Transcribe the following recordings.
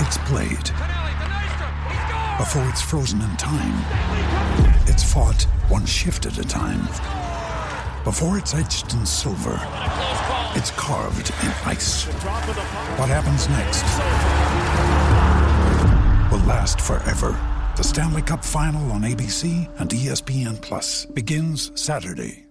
it's played. Before it's frozen in time, it's fought one shift at a time. Before it's etched in silver, it's carved in ice. What happens next will last forever. The Stanley Cup Final on ABC and ESPN Plus begins Saturday.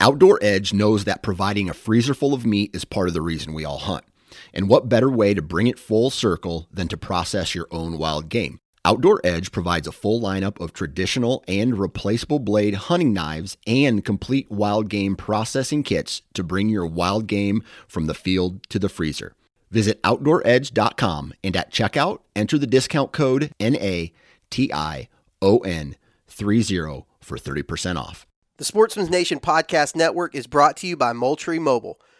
Outdoor Edge knows that providing a freezer full of meat is part of the reason we all hunt. And what better way to bring it full circle than to process your own wild game? Outdoor Edge provides a full lineup of traditional and replaceable blade hunting knives and complete wild game processing kits to bring your wild game from the field to the freezer. Visit OutdoorEdge.com and at checkout, enter the discount code NATION30 for 30% off. The Sportsman's Nation Podcast Network is brought to you by Moultrie Mobile.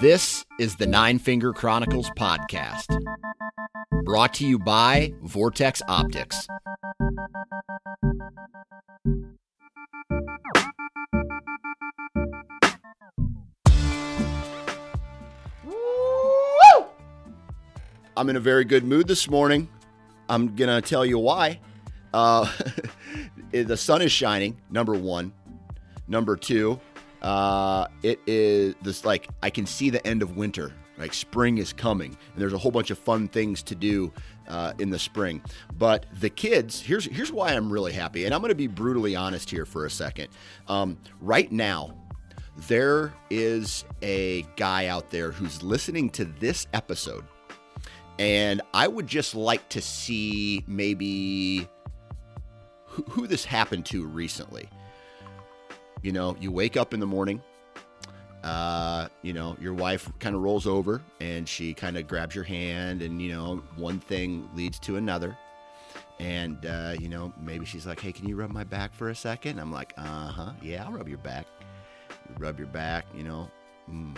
This is the Nine Finger Chronicles podcast, brought to you by Vortex Optics. I'm in a very good mood this morning. I'm going to tell you why. Uh, the sun is shining, number one. Number two, uh, it is this like I can see the end of winter. Like spring is coming, and there's a whole bunch of fun things to do uh, in the spring. But the kids, here's here's why I'm really happy, and I'm going to be brutally honest here for a second. Um, right now, there is a guy out there who's listening to this episode, and I would just like to see maybe who, who this happened to recently. You know, you wake up in the morning, uh, you know, your wife kind of rolls over and she kind of grabs your hand, and, you know, one thing leads to another. And, uh, you know, maybe she's like, hey, can you rub my back for a second? I'm like, uh huh, yeah, I'll rub your back. You rub your back, you know, mm,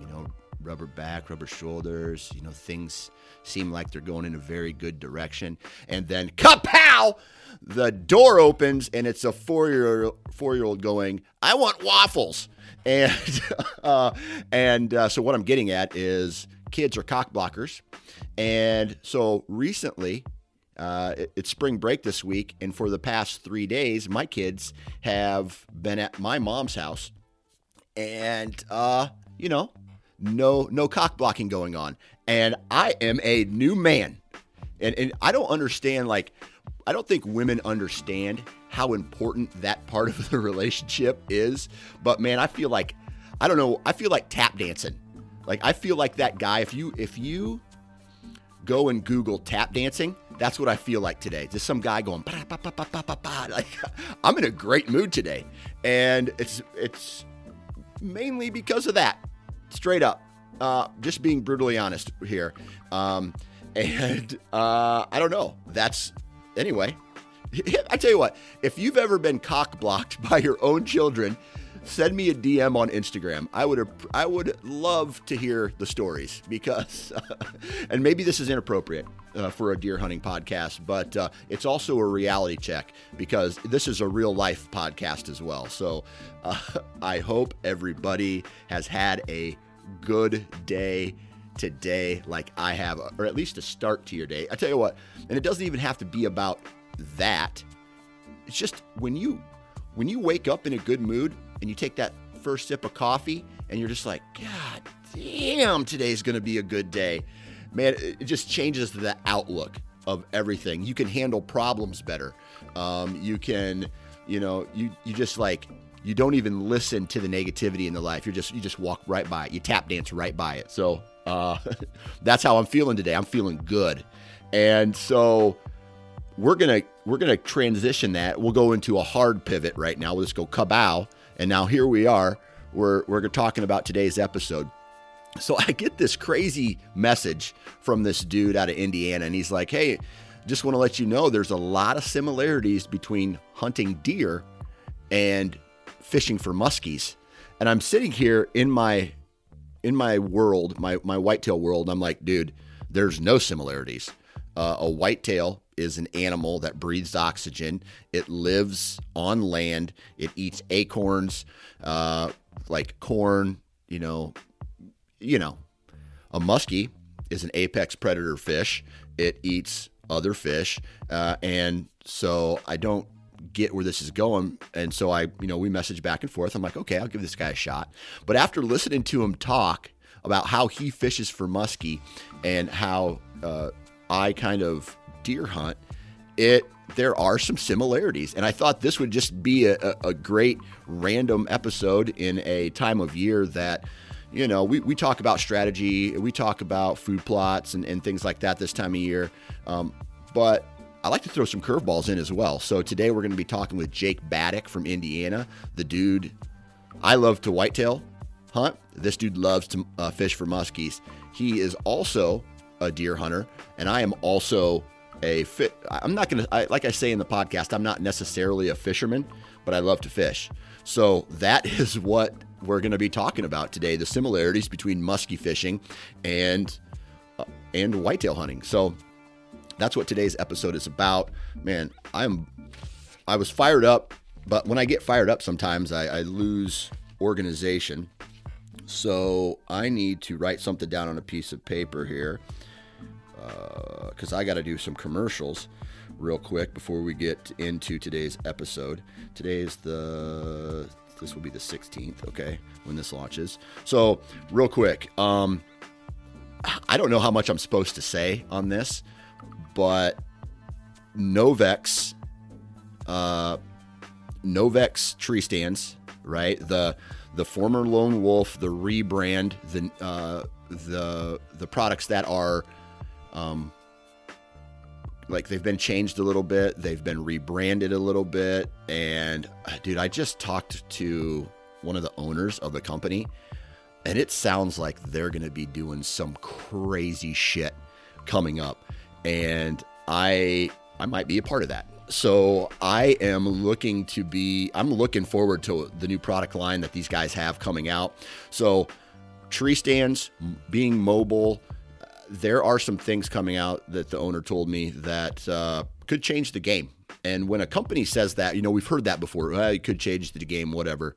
you know, rub her back, rubber shoulders. You know, things seem like they're going in a very good direction. And then, kapow! The door opens and it's a four year four year old going, "I want waffles." And uh, and uh, so what I'm getting at is kids are cock blockers, and so recently. Uh, it, it's spring break this week, and for the past three days, my kids have been at my mom's house, and uh, you know, no no cock blocking going on. And i am a new man. And, and i don't understand like i don't think women understand how important that part of the relationship is. But man i feel like i don't know i feel like tap dancing. Like i feel like that guy if you if you go and google tap dancing that's what i feel like today. Just some guy going bah, bah, bah, like i'm in a great mood today. And it's it's mainly because of that straight up. Uh, just being brutally honest here. Um, and uh, I don't know. That's anyway. I tell you what, if you've ever been cock blocked by your own children, send me a DM on Instagram. I would I would love to hear the stories because, and maybe this is inappropriate. Uh, for a deer hunting podcast, but uh, it's also a reality check because this is a real life podcast as well. So uh, I hope everybody has had a good day today, like I have, or at least a start to your day. I tell you what, and it doesn't even have to be about that. It's just when you when you wake up in a good mood and you take that first sip of coffee and you're just like, God damn, today's to be a good day. Man, it just changes the outlook of everything. You can handle problems better. Um, you can, you know, you, you just like, you don't even listen to the negativity in the life. You just, you just walk right by it. You tap dance right by it. So, uh, that's how I'm feeling today. I'm feeling good. And so we're to, we're to transition that. We'll go into a hard pivot right now. We'll just go kabow. And now here we are. We're, we're talking about today's episode. So I get this crazy message from this dude out of Indiana, and he's like, Hey, just want to let you know there's a lot of similarities between hunting deer and fishing for muskies. And I'm sitting here in my in my world, my my whitetail world, I'm like, dude, there's no similarities. Uh, a whitetail is an animal that breathes oxygen. It lives on land. It eats acorns, uh, like corn, you know, you know, a muskie is an apex predator fish. It eats other fish, uh, and so I don't get where this is going. And so I, you know, we message back and forth. I'm like, okay, I'll give this guy a shot. But after listening to him talk about how he fishes for muskie and how uh, I kind of deer hunt, it there are some similarities. And I thought this would just be a, a great random episode in a time of year that you know, we, we talk about strategy, we talk about food plots and, and things like that this time of year. Um, but I like to throw some curveballs in as well. So today we're going to be talking with Jake Baddock from Indiana. The dude, I love to whitetail hunt. This dude loves to uh, fish for muskies. He is also a deer hunter, and I am also a fit. I'm not going to, like I say in the podcast, I'm not necessarily a fisherman, but I love to fish. So that is what we're going to be talking about today: the similarities between muskie fishing and uh, and whitetail hunting. So that's what today's episode is about. Man, I'm I was fired up, but when I get fired up, sometimes I, I lose organization. So I need to write something down on a piece of paper here because uh, I got to do some commercials real quick before we get into today's episode. Today is the this will be the 16th, okay, when this launches. So, real quick, um I don't know how much I'm supposed to say on this, but Novix uh Novix tree stands, right? The the former Lone Wolf, the rebrand, the uh the the products that are um like they've been changed a little bit, they've been rebranded a little bit, and uh, dude, I just talked to one of the owners of the company, and it sounds like they're going to be doing some crazy shit coming up, and I I might be a part of that. So I am looking to be I'm looking forward to the new product line that these guys have coming out. So tree stands being mobile there are some things coming out that the owner told me that uh, could change the game. And when a company says that, you know, we've heard that before. Well, it could change the game, whatever.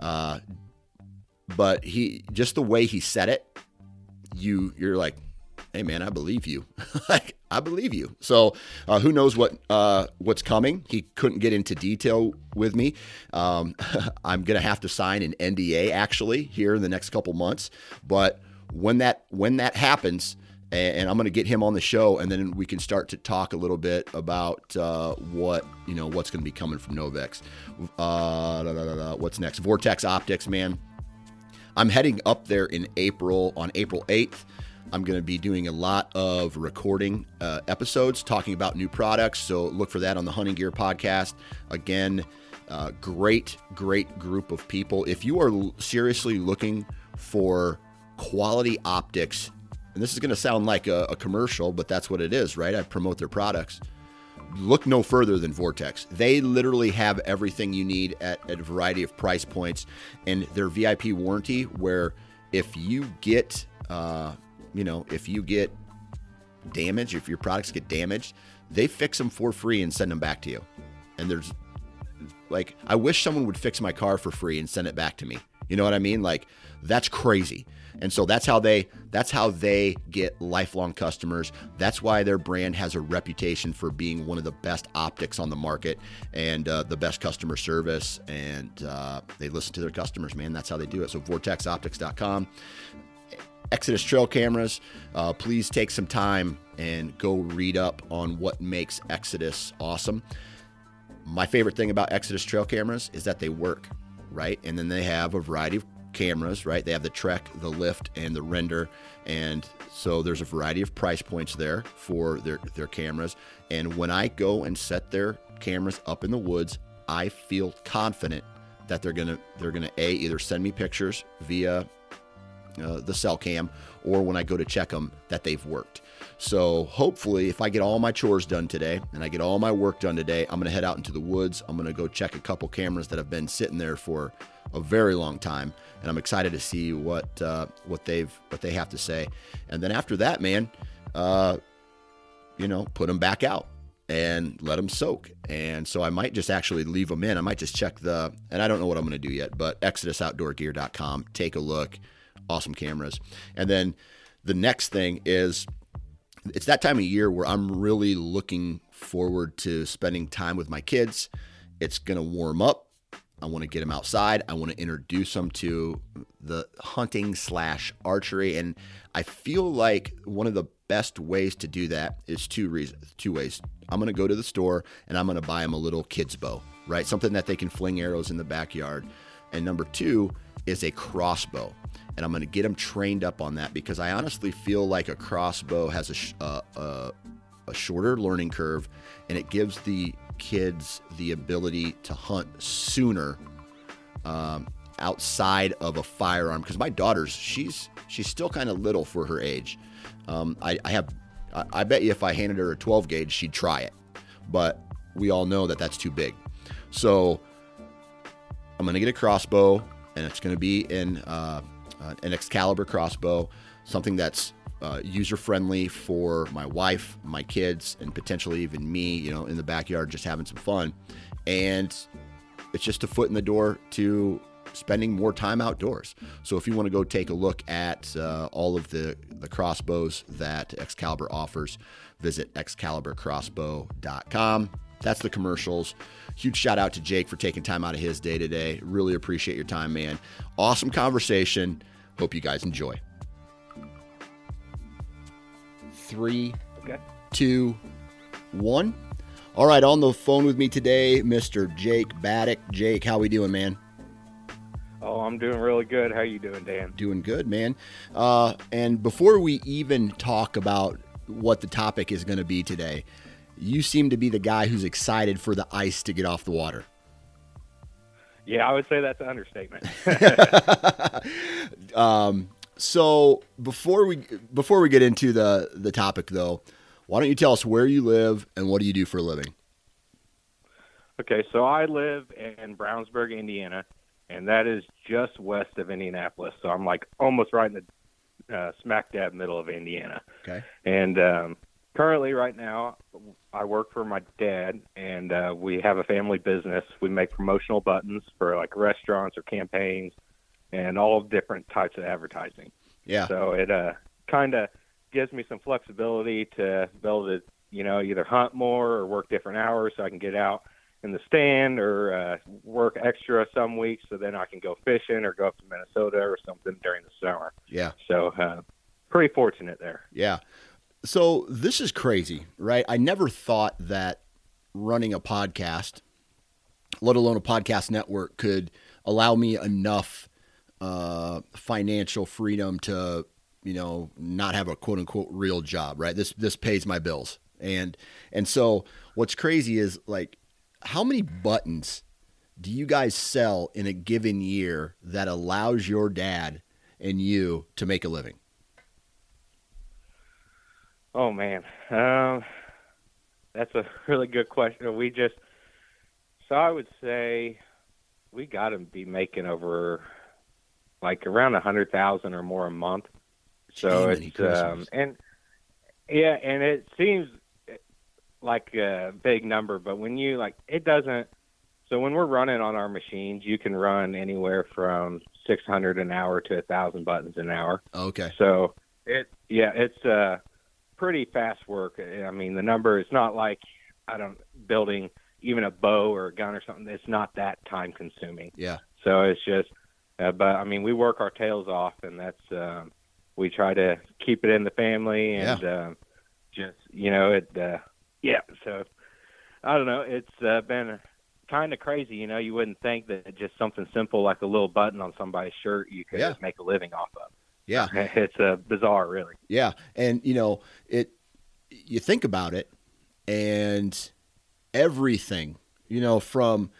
Uh, but he just the way he said it, you you're like, hey man, I believe you. like I believe you. So uh, who knows what uh, what's coming? He couldn't get into detail with me. Um, I'm gonna have to sign an NDA actually here in the next couple months. But when that when that happens, and I'm going to get him on the show, and then we can start to talk a little bit about uh, what you know what's going to be coming from Novix. Uh, da, da, da, what's next? Vortex Optics, man. I'm heading up there in April on April 8th. I'm going to be doing a lot of recording uh, episodes talking about new products. So look for that on the Hunting Gear podcast. Again, uh, great, great group of people. If you are seriously looking for quality optics and this is going to sound like a, a, commercial, but that's what it is, right? I promote their products. Look no further than Vortex. They literally have everything you need at, at a variety of price points, and their VIP warranty, where if you get, uh, you know, if you get damaged, if your products get damaged, they fix them for free and send them back to you. And there's like, I wish someone would fix my car for free and send it back to me. You know what I mean? Like, that's crazy. And so that's how they that's how they get lifelong customers. That's why their brand has a reputation for being one of the best optics on the market and uh, the best customer service. And uh, they listen to their customers, man. That's how they do it. So vortexoptics.com. Exodus trail cameras. Uh, please take some time and go read up on what makes Exodus awesome. My favorite thing about Exodus trail cameras is that they work, right? And then they have a variety of cameras, right? They have the Trek, the Lift, and the Render, and so there's a variety of price points there for their their cameras. And when I go and set their cameras up in the woods, I feel confident that they're gonna they're gonna a either send me pictures via uh, the cell cam or when I go to check them that they've worked. So hopefully, if I get all my chores done today and I get all my work done today, I'm gonna head out into the woods. I'm gonna go check a couple cameras that have been sitting there for a very long time, and I'm excited to see what uh, what they've what they have to say. And then after that, man, uh, you know, put them back out and let them soak. And so I might just actually leave them in. I might just check the, and I don't know what I'm going to do yet, but ExodusOutdoorGear.com. Take a look. Awesome cameras. And then the next thing is it's that time of year where I'm really looking forward to spending time with my kids. It's going to warm up. I want to get them outside. I want to introduce them to the hunting slash archery. And I feel like one of the best ways to do that is two reasons, two ways. I'm going to go to the store and I'm going to buy them a little kid's bow, right? Something that they can fling arrows in the backyard. And number two is a crossbow. And I'm going to get them trained up on that because I honestly feel like a crossbow has a, uh, uh, a shorter learning curve and it gives the kids the ability to hunt sooner um, outside of a firearm because my daughter's she's she's still kind of little for her age. Um, I, I, have I, I bet you if i handed her a 12 gauge she'd try it. But we all know that that's too big. So i'm to get a crossbow and it's to be in uh, uh, an excalibur crossbow something that's uh, user friendly for my wife, my kids, and potentially even me, you know, in the backyard just having some fun. And it's just a foot in the door to spending more time outdoors. So if you want to go take a look at uh, all of the, the crossbows that Excalibur offers, visit excaliburcrossbow.com. That's the commercials. Huge shout out to Jake for taking time out of his day today. Really appreciate your time, man. Awesome conversation. Hope you guys enjoy three, okay. two, one. All right, on the phone with me today, Mr. Jake Baddock. Jake, how we doing, man? Oh, I'm doing really good. How you doing, Dan? Doing good, man. Uh, and before we even talk about what the topic is going to be today, you seem to be the guy who's excited for the ice to get off the water. Yeah, I would say that's an understatement. um, so before we before we get into the the topic though, why don't you tell us where you live and what do you do for a living? Okay, so I live in Brownsburg, Indiana, and that is just west of Indianapolis. So I'm like almost right in the uh, smack dab middle of Indiana. Okay. And um, currently, right now, I work for my dad, and uh, we have a family business. We make promotional buttons for like restaurants or campaigns and all different types of advertising. Yeah. So it uh, kind of gives me some flexibility to be able to, you know, either hunt more or work different hours so I can get out in the stand or uh, work extra some weeks so then I can go fishing or go up to Minnesota or something during the summer. Yeah. So uh, pretty fortunate there. Yeah. So this is crazy, right? I never thought that running a podcast, let alone a podcast network, could allow me enough uh, financial freedom to you know not have a quote unquote real job right? This this pays my bills. And and so what's crazy is like how many buttons do you guys sell in a given year that allows your dad and you to make a living? Oh man. Um, that's a really good question. We just so i would say we got to be making over like around a hundred thousand or more a month. So Gee, it's um, and Yeah, and it seems like a big number, but when you like, it doesn't. So when we're running on our machines, you can run anywhere from 600 an hour to a thousand buttons an hour. Okay. So it, yeah, it's uh, pretty fast work. I mean, the number is not like I don't building even a bow or a gun or something. It's not that time consuming. Yeah. So it's just, uh, but I mean, we work our tails off, and that's um, we try to keep it in the family, and um, just you know it. Uh, yeah. So I don't know. It's uh, been kind of crazy. You know, you wouldn't think that just something simple like a little button on somebody's shirt you could Yeah. just make a living off of. Yeah. It's uh, bizarre, really. Yeah, and you know it. You think about it, and everything, you know, from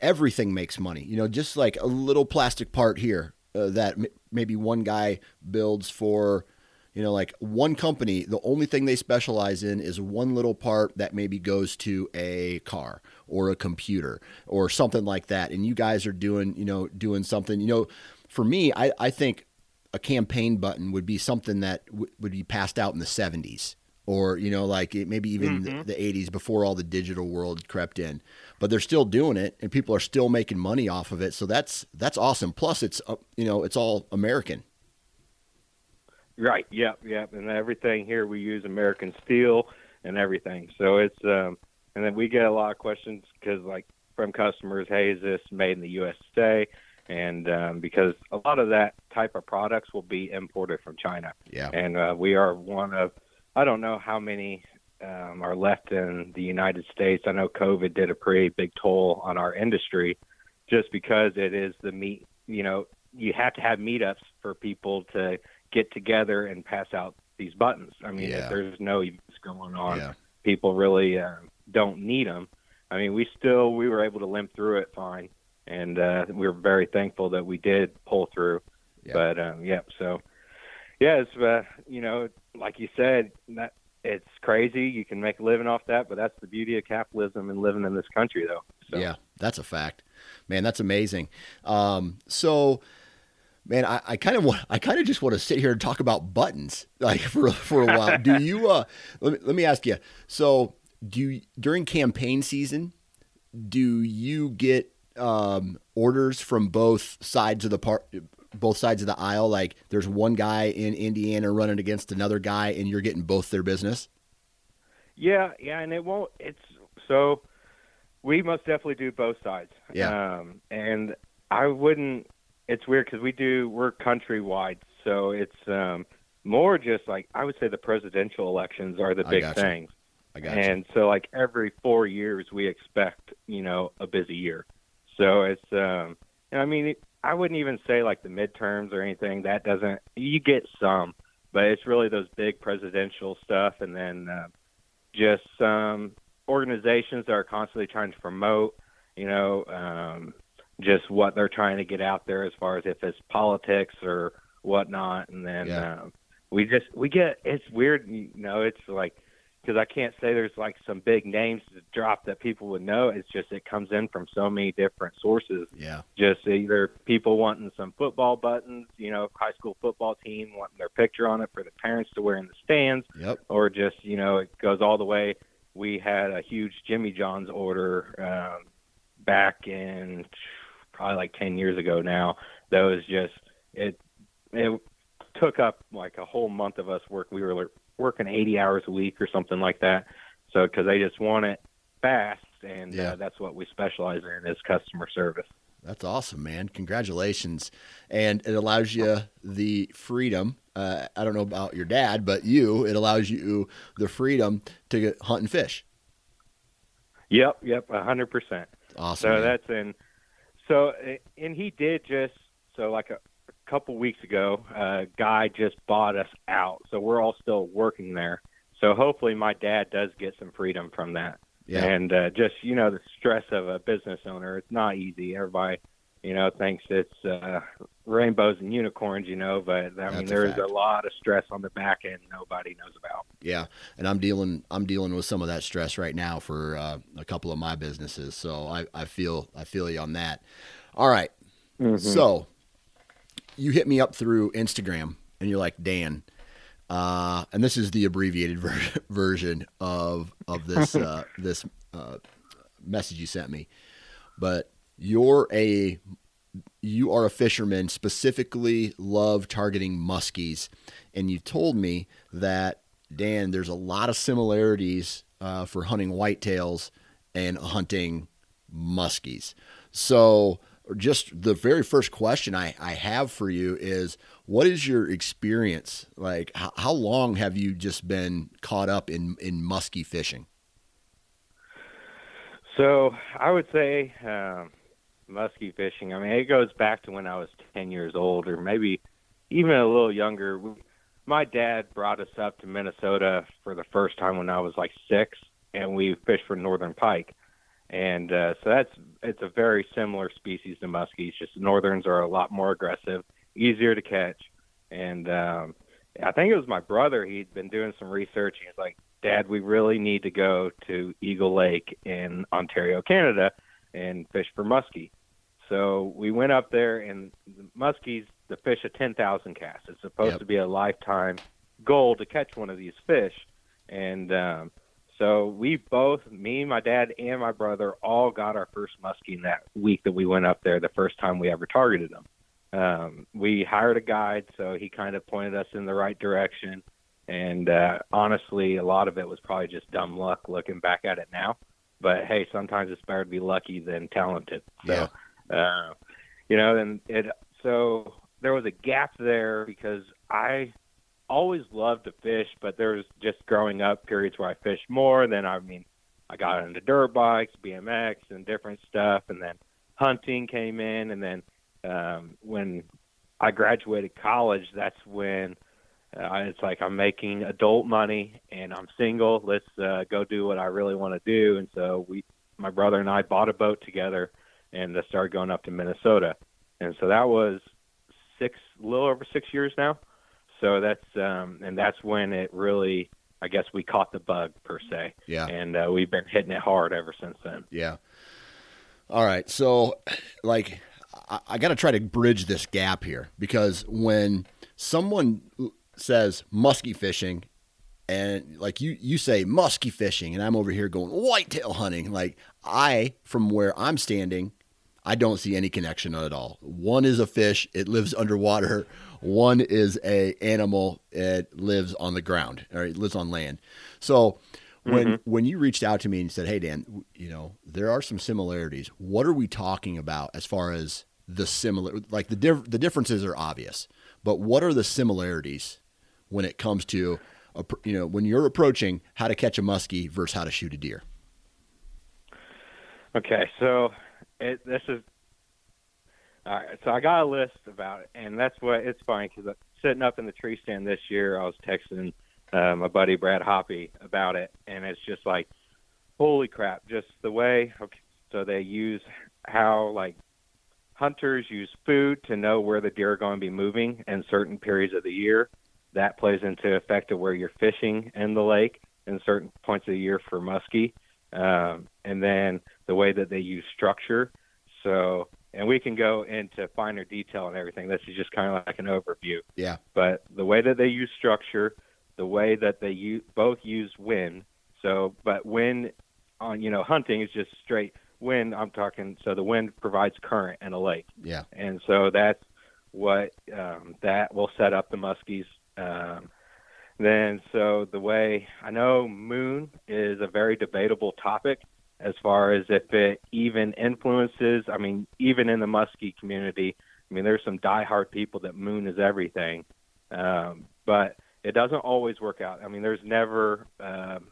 everything makes money. You know, just like a little plastic part here uh, that m- maybe one guy builds for, you know, like one company. The only thing they specialize in is one little part that maybe goes to a car or a computer or something like that. And you guys are doing, you know, doing something. You know, for me, I, I think a campaign button would be something that w- would be passed out in the 70s or you know like it, maybe even the, the 80s before all the digital world crept in but they're still doing it and people are still making money off of it so that's that's awesome plus it's uh, you know it's all american Right. Yep. Yep. And everything here we use American steel and everything. So it's um, and then we get a lot of questions because like from customers, hey, is this made in the USA? And um, because a lot of that type of products will be imported from China, yeah and uh, we are one of I don't know how many um, are left in the United States. I know COVID did a pretty big toll on our industry, just because it is the meet. You know, you have to have meetups for people to get together and pass out these buttons. I mean, Yeah. if there's no events going on, yeah people really uh, don't need them. I mean, we still we were able to limp through it fine, and uh, we were very thankful that we did pull through. Yeah. But um, yeah, so yeah, it's uh, you know, like you said, that it's crazy. You can make a living off that, but that's the beauty of capitalism and living in this country, though. So. Yeah, that's a fact, man. That's amazing. Um, so, man, I, kind of want, I kind of just want to sit here and talk about buttons, like for for a while. do you? Uh, let me let me ask you. So, do you during campaign season, do you get um, orders from both sides of the part? Both sides of the aisle, like there's one guy in Indiana running against another guy, and you're getting both their business. Yeah, yeah, and it won't. It's so we most definitely do both sides. Yeah. Um, and I wouldn't. It's weird because we do we're countrywide, so it's um, more just like I would say the presidential elections are the big things. I got you. and so like every four years we expect you know a busy year so it's um and i mean i wouldn't even say like the midterms or anything that doesn't you get some but it's really those big presidential stuff and then uh, just some organizations that are constantly trying to promote you know um just what they're trying to get out there as far as if it's politics or whatnot and then Yeah. um we just we get it's weird you know it's like because I can't say there's like some big names to drop that people would know. It's just it comes in from so many different sources. yeah, Just either people wanting some football buttons, you know, high school football team wanting their picture on it for the parents to wear in the stands, yep, or just you know it goes all the way. We had a huge Jimmy John's order um, back in probably like ten years ago now. That was just it. It took up like a whole month of us work. We were working 80 hours a week or something like that. So because they just want it fast, and Yeah. uh, that's what we specialize in is customer service. That's awesome, man. Congratulations. And it allows you the freedom. Uh, I don't know about your dad, but you, it allows you the freedom to get, hunt and fish. Yep, yep, a hundred percent. Awesome. So man. that's in. So and he did just so like a couple weeks ago, a guy just bought us out. So we're all still working there. So hopefully my dad does get some freedom from that. yeah. And uh, just you know the stress of a business owner, it's not easy. Everybody, you know, thinks it's uh, rainbows and unicorns, you know, but I mean That's a there is a lot of stress on the back end nobody knows about. Yeah, and I'm dealing I'm dealing with some of that stress right now for uh, a couple of my businesses. So I, I feel I feel you on that. All right. So you hit me up through Instagram and you're like, Dan, uh, and this is the abbreviated ver- version of of this uh, this uh, message you sent me. But you're a you are a fisherman specifically love targeting muskies, and you told me that Dan, there's a lot of similarities uh, for hunting whitetails and hunting muskies. So, just the very first question I, I have for you is what is your experience? Like how, how long have you just been caught up in in muskie fishing? So i would say um, muskie fishing. I mean it goes back to when i was 10 years old or maybe even a little younger. My dad brought us up to minnesota for the first time when i was like six and we fished for northern pike and uh, so that's it's a very similar species to muskies. Just northerns are a lot more aggressive, easier to catch, and um, I think it was my brother. He'd been doing some research. He's like, "Dad, we really need to go to Eagle Lake in Ontario, Canada, and fish for muskie." So we went up there, and the muskies the fish a ten thousand casts. It's supposed yep. to be a lifetime goal to catch one of these fish, and um, so we both, me, my dad, and my brother, all got our first muskie that week that we went up there. The first time we ever targeted them, um, we hired a guide, so he kind of pointed us in the right direction. And uh, honestly, a lot of it was probably just dumb luck looking back at it now. But hey, sometimes it's better to be lucky than talented. So, yeah. uh, you know, and it so there was a gap there because I always loved to fish, but there was just growing up periods where I fished more. Then I mean, I got into dirt bikes, BMX, and different stuff, and then hunting came in, and then um, when I graduated college, that's when uh, it's like I'm making adult money and I'm single. Let's uh, go do what I really want to do. And so we, my brother and I, bought a boat together and started going up to Minnesota. And so that was six, a little over six years now. So that's um, and that's when it really, I guess, we caught the bug per se. Yeah. And uh, we've been hitting it hard ever since then. Yeah. All right. So, like, I, I got to try to bridge this gap here because when someone says musky fishing and like you you say musky fishing and I'm over here going whitetail hunting like I from where I'm standing I don't see any connection at all. One is a fish, it lives underwater. One is a animal, it lives on the ground or it lives on land. So when mm-hmm. when you reached out to me and said, "Hey Dan, you know, there are some similarities. What are we talking about as far as the similar like the diff- the differences are obvious, but what are the similarities when it comes to you know, when you're approaching how to catch a muskie versus how to shoot a deer?" Okay, so it, this is all right. So I got a list about it, and that's what it's funny because sitting up in the tree stand this year, I was texting uh, my buddy Brad Hoppy about it, and it's just like, holy crap! Just the way. Okay, so they use how like hunters use food to know where the deer are going to be moving in certain periods of the year. That plays into effect of where you're fishing in the lake in certain points of the year for muskie. Um, and then the way that they use structure. So, and we can go into finer detail and everything. This is just kind of like an overview. Yeah. But the way that they use structure, the way that they use, both use wind. So, but wind on you know hunting is just straight wind. I'm talking. So the wind provides current in a lake. Yeah. And so that's what um, that will set up the muskies. Um, then so the way I know moon is a very debatable topic as far as if it even influences. I mean, even in the muskie community, I mean, there's some diehard people that moon is everything, um, but it doesn't always work out. I mean, there's never, um,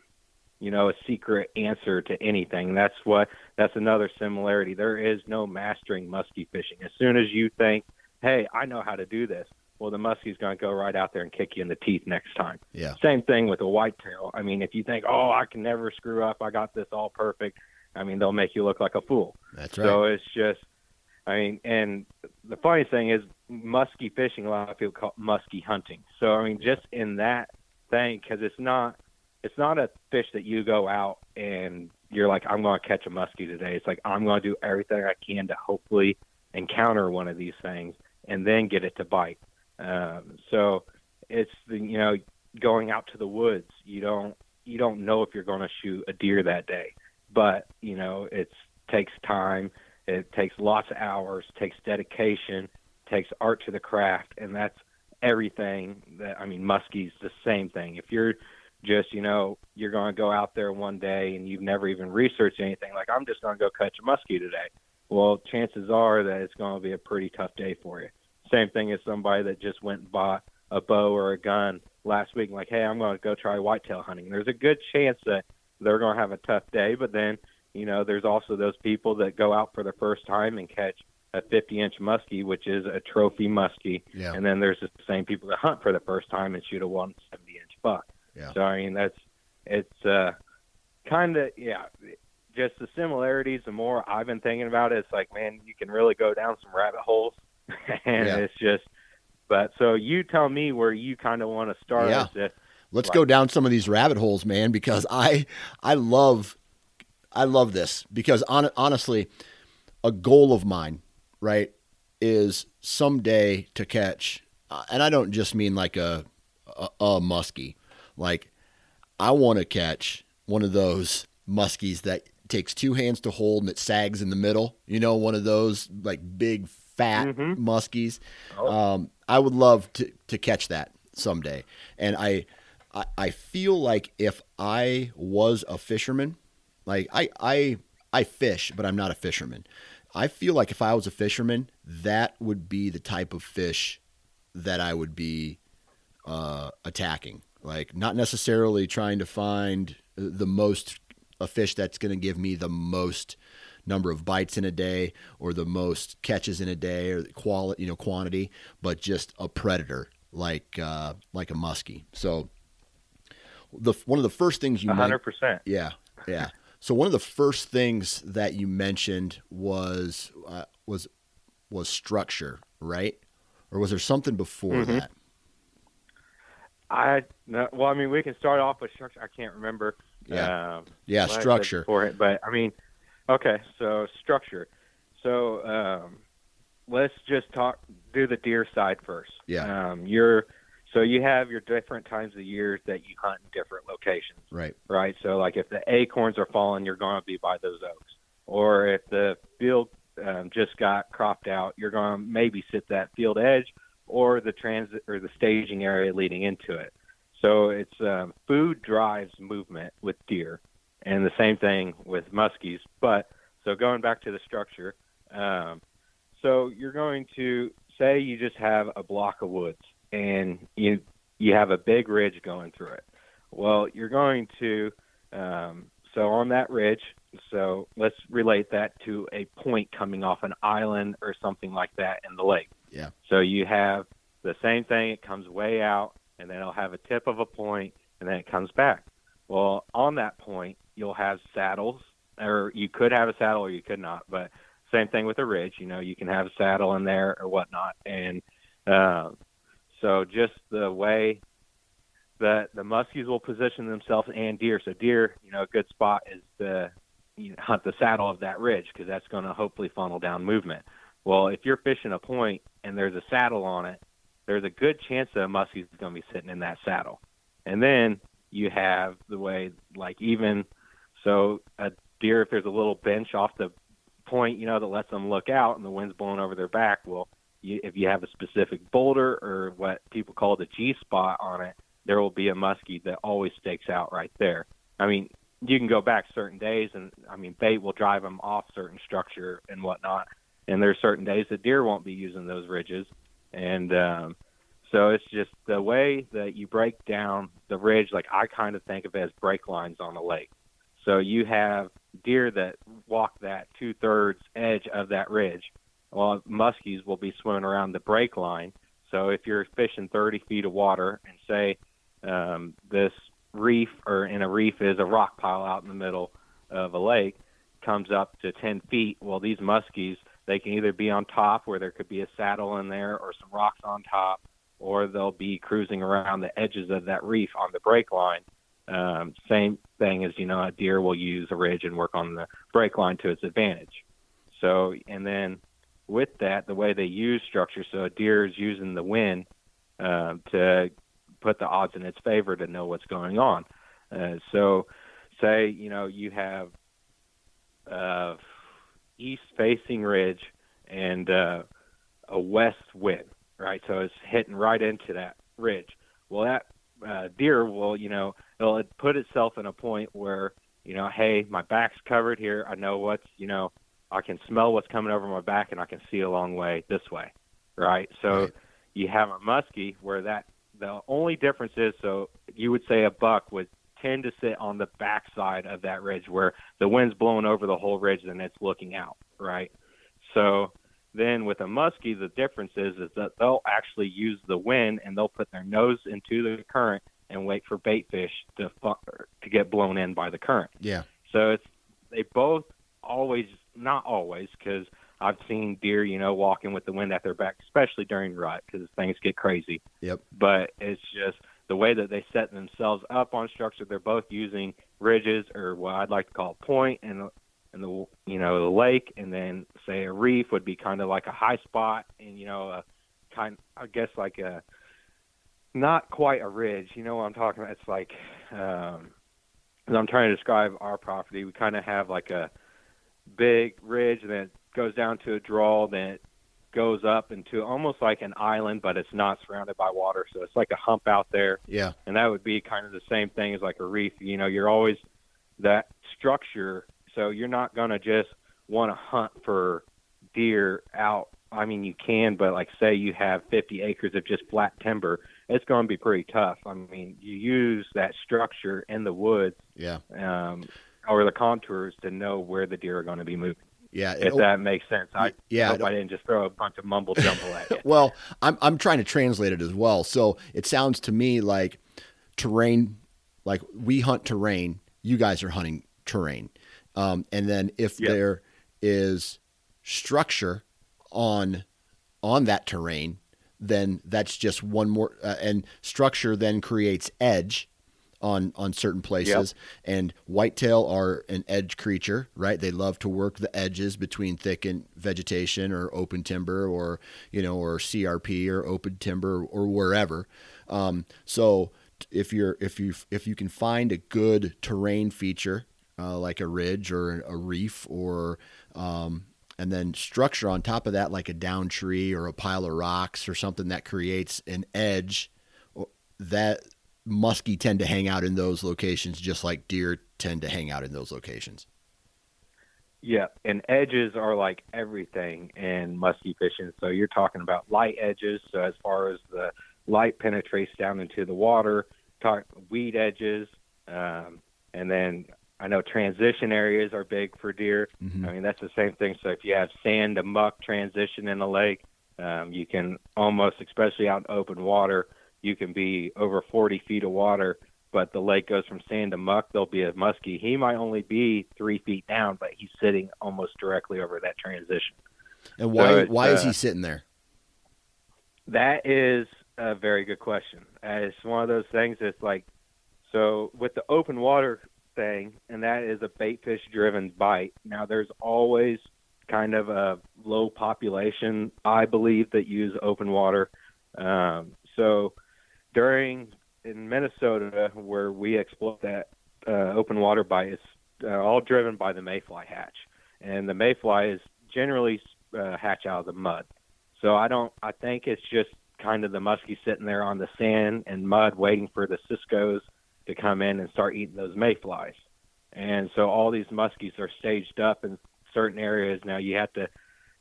you know, a secret answer to anything. That's what that's another similarity. There is no mastering muskie fishing. As soon as you think, "Hey, I know how to do this," well, the muskie's going to go right out there and kick you in the teeth next time. Yeah. Same thing with a whitetail. I mean, if you think, oh, I can never screw up, I got this all perfect. I mean, they'll make you look like a fool. That's right. So it's just, I mean, and the funny thing is, muskie fishing, a lot of people call it muskie hunting. So I mean, just in that thing, because it's not, it's not a fish that you go out and you're like, I'm going to catch a muskie today. It's like I'm going to do everything I can to hopefully encounter one of these things and then get it to bite. Um, so it's the you know going out to the woods, you don't you don't know if you're going to shoot a deer that day, but you know it takes time, it takes lots of hours, takes dedication, takes art to the craft, and that's everything that I mean. Muskie's the same thing. If you're just you know you're going to go out there one day and you've never even researched anything, like I'm just going to go catch a muskie today. Well, chances are that it's going to be a pretty tough day for you. Same thing as somebody that just went and bought a bow or a gun last week, like, hey, I'm going to go try whitetail hunting. There's a good chance that they're going to have a tough day, but then, you know, there's also those people that go out for the first time and catch a 50 inch muskie, which is a trophy muskie. Yeah. And then there's the same people that hunt for the first time and shoot a 170 inch buck. Yeah. So, I mean, that's, it's, uh, kind of, yeah, just the similarities. The more I've been thinking about it, it's like, man, you can really go down some rabbit holes. and Yeah. it's just, but so you tell me where you kind of want to start. Yeah. if- Let's Right. go down some of these rabbit holes, man, because I I love I love this because on, honestly, a goal of mine, right, is someday to catch, uh, and I don't just mean like a a, a muskie, like I want to catch one of those muskies that takes two hands to hold and it sags in the middle. You know, one of those like big fat Mhm. muskies. Um, I would love to to catch that someday, and I, I I feel like if I was a fisherman, like I I I fish, but I'm not a fisherman. I feel like if I was a fisherman, that would be the type of fish that I would be uh, attacking. Like not necessarily trying to find the most a fish that's going to give me the most number of bites in a day or the most catches in a day or the quality, you know, quantity, but just a predator like uh, like a muskie. So the one of the first things you A hundred percent. yeah, yeah. So one of the first things that you mentioned was uh, was was structure, right? Or was there something before Mhm. that? I no, well, I mean, we can start off with structure. I can't remember. Yeah. Um, Yeah, what I said structure. for it, but I mean, okay, so structure. So um, let's just talk. Do the deer side first. Yeah. Um, you're so you have your different times of year that you hunt in different locations. Right. right? So like if the acorns are falling, you're going to be by those oaks, or if the field um, just got cropped out, you're going to maybe sit that field edge or the transit or the staging area leading into it. So it's um, food drives movement with deer, and the same thing with muskies. But so going back to the structure, um, so you're going to say you just have a block of woods and you you have a big ridge going through it. Well, you're going to um, so on that ridge. So let's relate that to a point coming off an island or something like that in the lake. Yeah. So you have the same thing. It comes way out, and then it'll have a tip of a point, and then it comes back. Well, on that point, you'll have saddles, or you could have a saddle, or you could not. But same thing with a ridge. You know, you can have a saddle in there or whatnot, and um, so just the way that the muskies will position themselves and deer. So deer, you know, a good spot is to you know, hunt the saddle of that ridge because that's going to hopefully funnel down movement. Well, if you're fishing a point and there's a saddle on it, there's a good chance that a muskie is going to be sitting in that saddle. And then you have the way, like even so, a deer if there's a little bench off the point, you know, that lets them look out and the wind's blowing over their back. Well, you, if you have a specific boulder or what people call the G spot on it, there will be a muskie that always stakes out right there. I mean, you can go back certain days, and I mean, bait will drive them off certain structure and whatnot. And there's certain days that deer won't be using those ridges, and um, so it's just the way that you break down the ridge. Like I kind of think of it as break lines on a lake. So you have deer that walk that two thirds edge of that ridge, while muskies will be swimming around the break line. So if you're fishing 30 feet of water and say um, this reef or in a reef is a rock pile out in the middle of a lake comes up to 10 feet, well, these muskies, they can either be on top where there could be a saddle in there or some rocks on top, or they'll be cruising around the edges of that reef on the break line. Um, same thing as, you know, a deer will use a ridge and work on the break line to its advantage. So, and then with that, the way they use structure, so a deer is using the wind um, to put the odds in its favor to know what's going on. Uh, so, say you know you have uh, east facing ridge and uh, a west wind, right? So it's hitting right into that ridge. Well, that uh, deer will, you know, it'll put itself in a point where, you know, hey, my back's covered here. I know what's, you know, I can smell what's coming over my back and I can see a long way this way, right? So Right. you have a muskie where that the only difference is so you would say a buck would tend to sit on the backside of that ridge where the wind's blowing over the whole ridge and it's looking out, right? So then with a muskie, the difference is is that they'll actually use the wind and they'll put their nose into the current and wait for bait fish to to get blown in by the current. Yeah. So it's they both always not always because I've seen deer you know walking with the wind at their back, especially during rut because things get crazy. Yep. But it's just the way that they set themselves up on structure. They're both using ridges or what I'd like to call a point and and the you know the lake, and then say a reef would be kind of like a high spot, and you know a kind I guess like a not quite a ridge. You know what I'm talking about? It's like um, as I'm trying to describe our property, we kind of have like a big ridge, and then it goes down to a draw, then it goes up into almost like an island, but it's not surrounded by water. So it's like a hump out there Yeah. and that would be kind of the same thing as like a reef. You know, you're always that structure, so you're not gonna just want to hunt for deer out. I mean, you can, but like say you have 50 acres of just flat timber, it's going to be pretty tough. I mean, you use that structure in the woods Yeah. um, or the contours to know where the deer are going to be moving. Yeah. If that makes sense, I yeah, hope I didn't just throw a bunch of mumble jumble at you. well, I'm I'm trying to translate it as well. So it sounds to me like terrain, like we hunt terrain. You guys are hunting terrain, um, and then if Yeah. there is structure on on that terrain, then that's just one more. Uh, and structure then creates edge on on certain places. And whitetail are an edge creature, right? They love to work the edges between thickened vegetation or open timber, or you know, or CRP or open timber or wherever. Um, so if you're if you if you can find a good terrain feature uh, like a ridge or a reef or um, and then structure on top of that like a down tree or a pile of rocks or something that creates an edge that muskie tend to hang out in those locations just like deer tend to hang out in those locations Yeah, and edges are like everything in musky fishing. So you're talking about light edges. So as far as the light penetrates down into the water, talk weed edges, um, and then I know transition areas are big for deer. Mhm. I mean that's the same thing. So if you have sand to muck transition in a lake, um, you can almost, especially out in open water, you can be over 40 feet of water but the lake goes from sand to muck, there'll be a muskie. He might only be three feet down, but he's sitting almost directly over that transition. and why it's, why is uh, he sitting there That is a very good question. Uh, It's one of those things that's like, so with the open water thing, and that is a bait fish driven bite. Now, there's always kind of a low population, I believe, that use open water. Um, so during in Minnesota, where we exploit that uh, open water bite, it's uh, all driven by the mayfly hatch, and the mayfly is generally uh, hatch out of the mud. So I don't. I think it's just kind of the muskie sitting there on the sand and mud, waiting for the ciscos to come in and start eating those mayflies. And so all these muskies are staged up in certain areas. Now you have to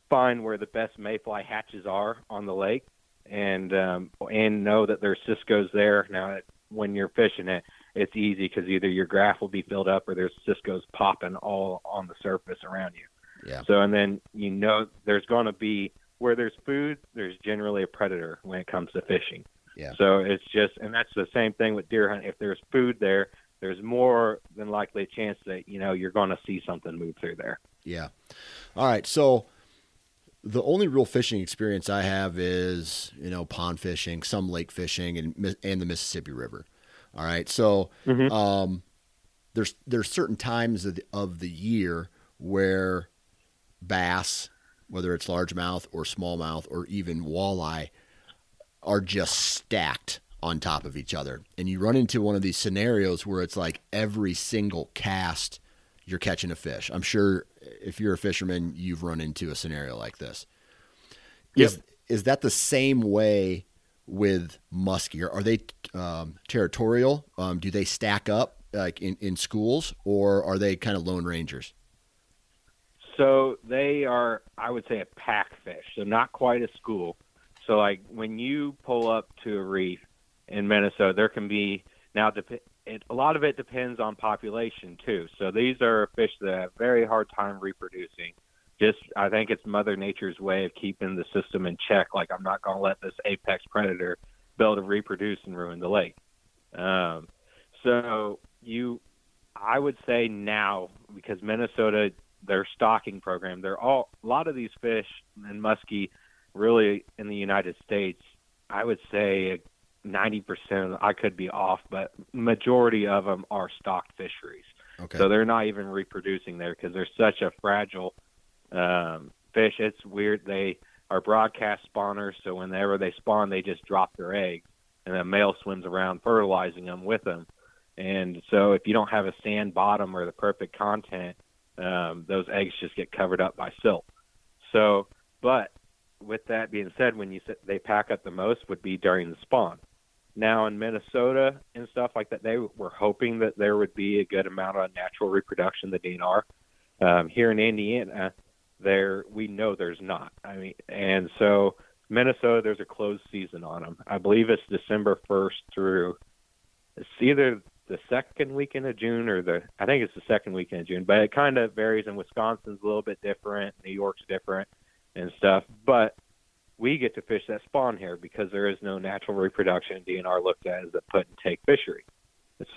find where the best mayfly hatches are on the lake, and um, and know that there's ciscos there. Now when you're fishing it, it's easy because either your graph will be filled up or there's ciscos popping all on the surface around you. yeah So, and then you know there's going to be where there's food, there's generally a predator when it comes to fishing. Yeah. So it's just, and that's the same thing with deer hunting. If there's food there, there's more than likely a chance that you know you're going to see something move through there. Yeah. All right. So the only real fishing experience I have is, you know, pond fishing, some lake fishing, and and the Mississippi River. All right. So um, there's there's certain times of the, of the year where bass, whether it's largemouth or smallmouth or even walleye, are just stacked on top of each other. And you run into one of these scenarios where it's like every single cast you're catching a fish. I'm sure if you're a fisherman, you've run into a scenario like this. Is Yep. is that the same way with muskie? Are, are they um, territorial? Um, do they stack up like in, in schools, or are they kind of lone rangers? So they are, I would say, a pack fish. So not quite a school. So like when you pull up to a reef in Minnesota, there can be now. It, a lot of it depends on population too. So these are fish that have very hard time reproducing. Just I think it's Mother Nature's way of keeping the system in check. Like I'm not going to let this apex predator be able to reproduce and ruin the lake. Um, so you, I would say now because Minnesota their stocking program. They're all a lot of these fish and muskie really in the United States. I would say 90%, I could be off, but majority of them are stocked fisheries. Okay. So they're not even reproducing there because they're such a fragile um, fish. It's weird. They are broadcast spawners, so whenever they spawn, they just drop their eggs, and the male swims around fertilizing them with them. And so if you don't have a sand bottom or the perfect content, um, those eggs just get covered up by silt. So, but with that being said, when you they pack up the most would be during the spawn. Now in Minnesota and stuff like that, they were hoping that there would be a good amount of natural reproduction the DNR. Um, here in Indiana, there we know there's not. I mean, and so Minnesota, there's a closed season on them. I believe it's December 1st through. It's either the second weekend of June or the I think it's the second weekend of June, but it kind of varies. And Wisconsin's a little bit different, New York's different, and stuff. But we get to fish that spawn here because there is no natural reproduction. DNR looked at as a put and take fishery.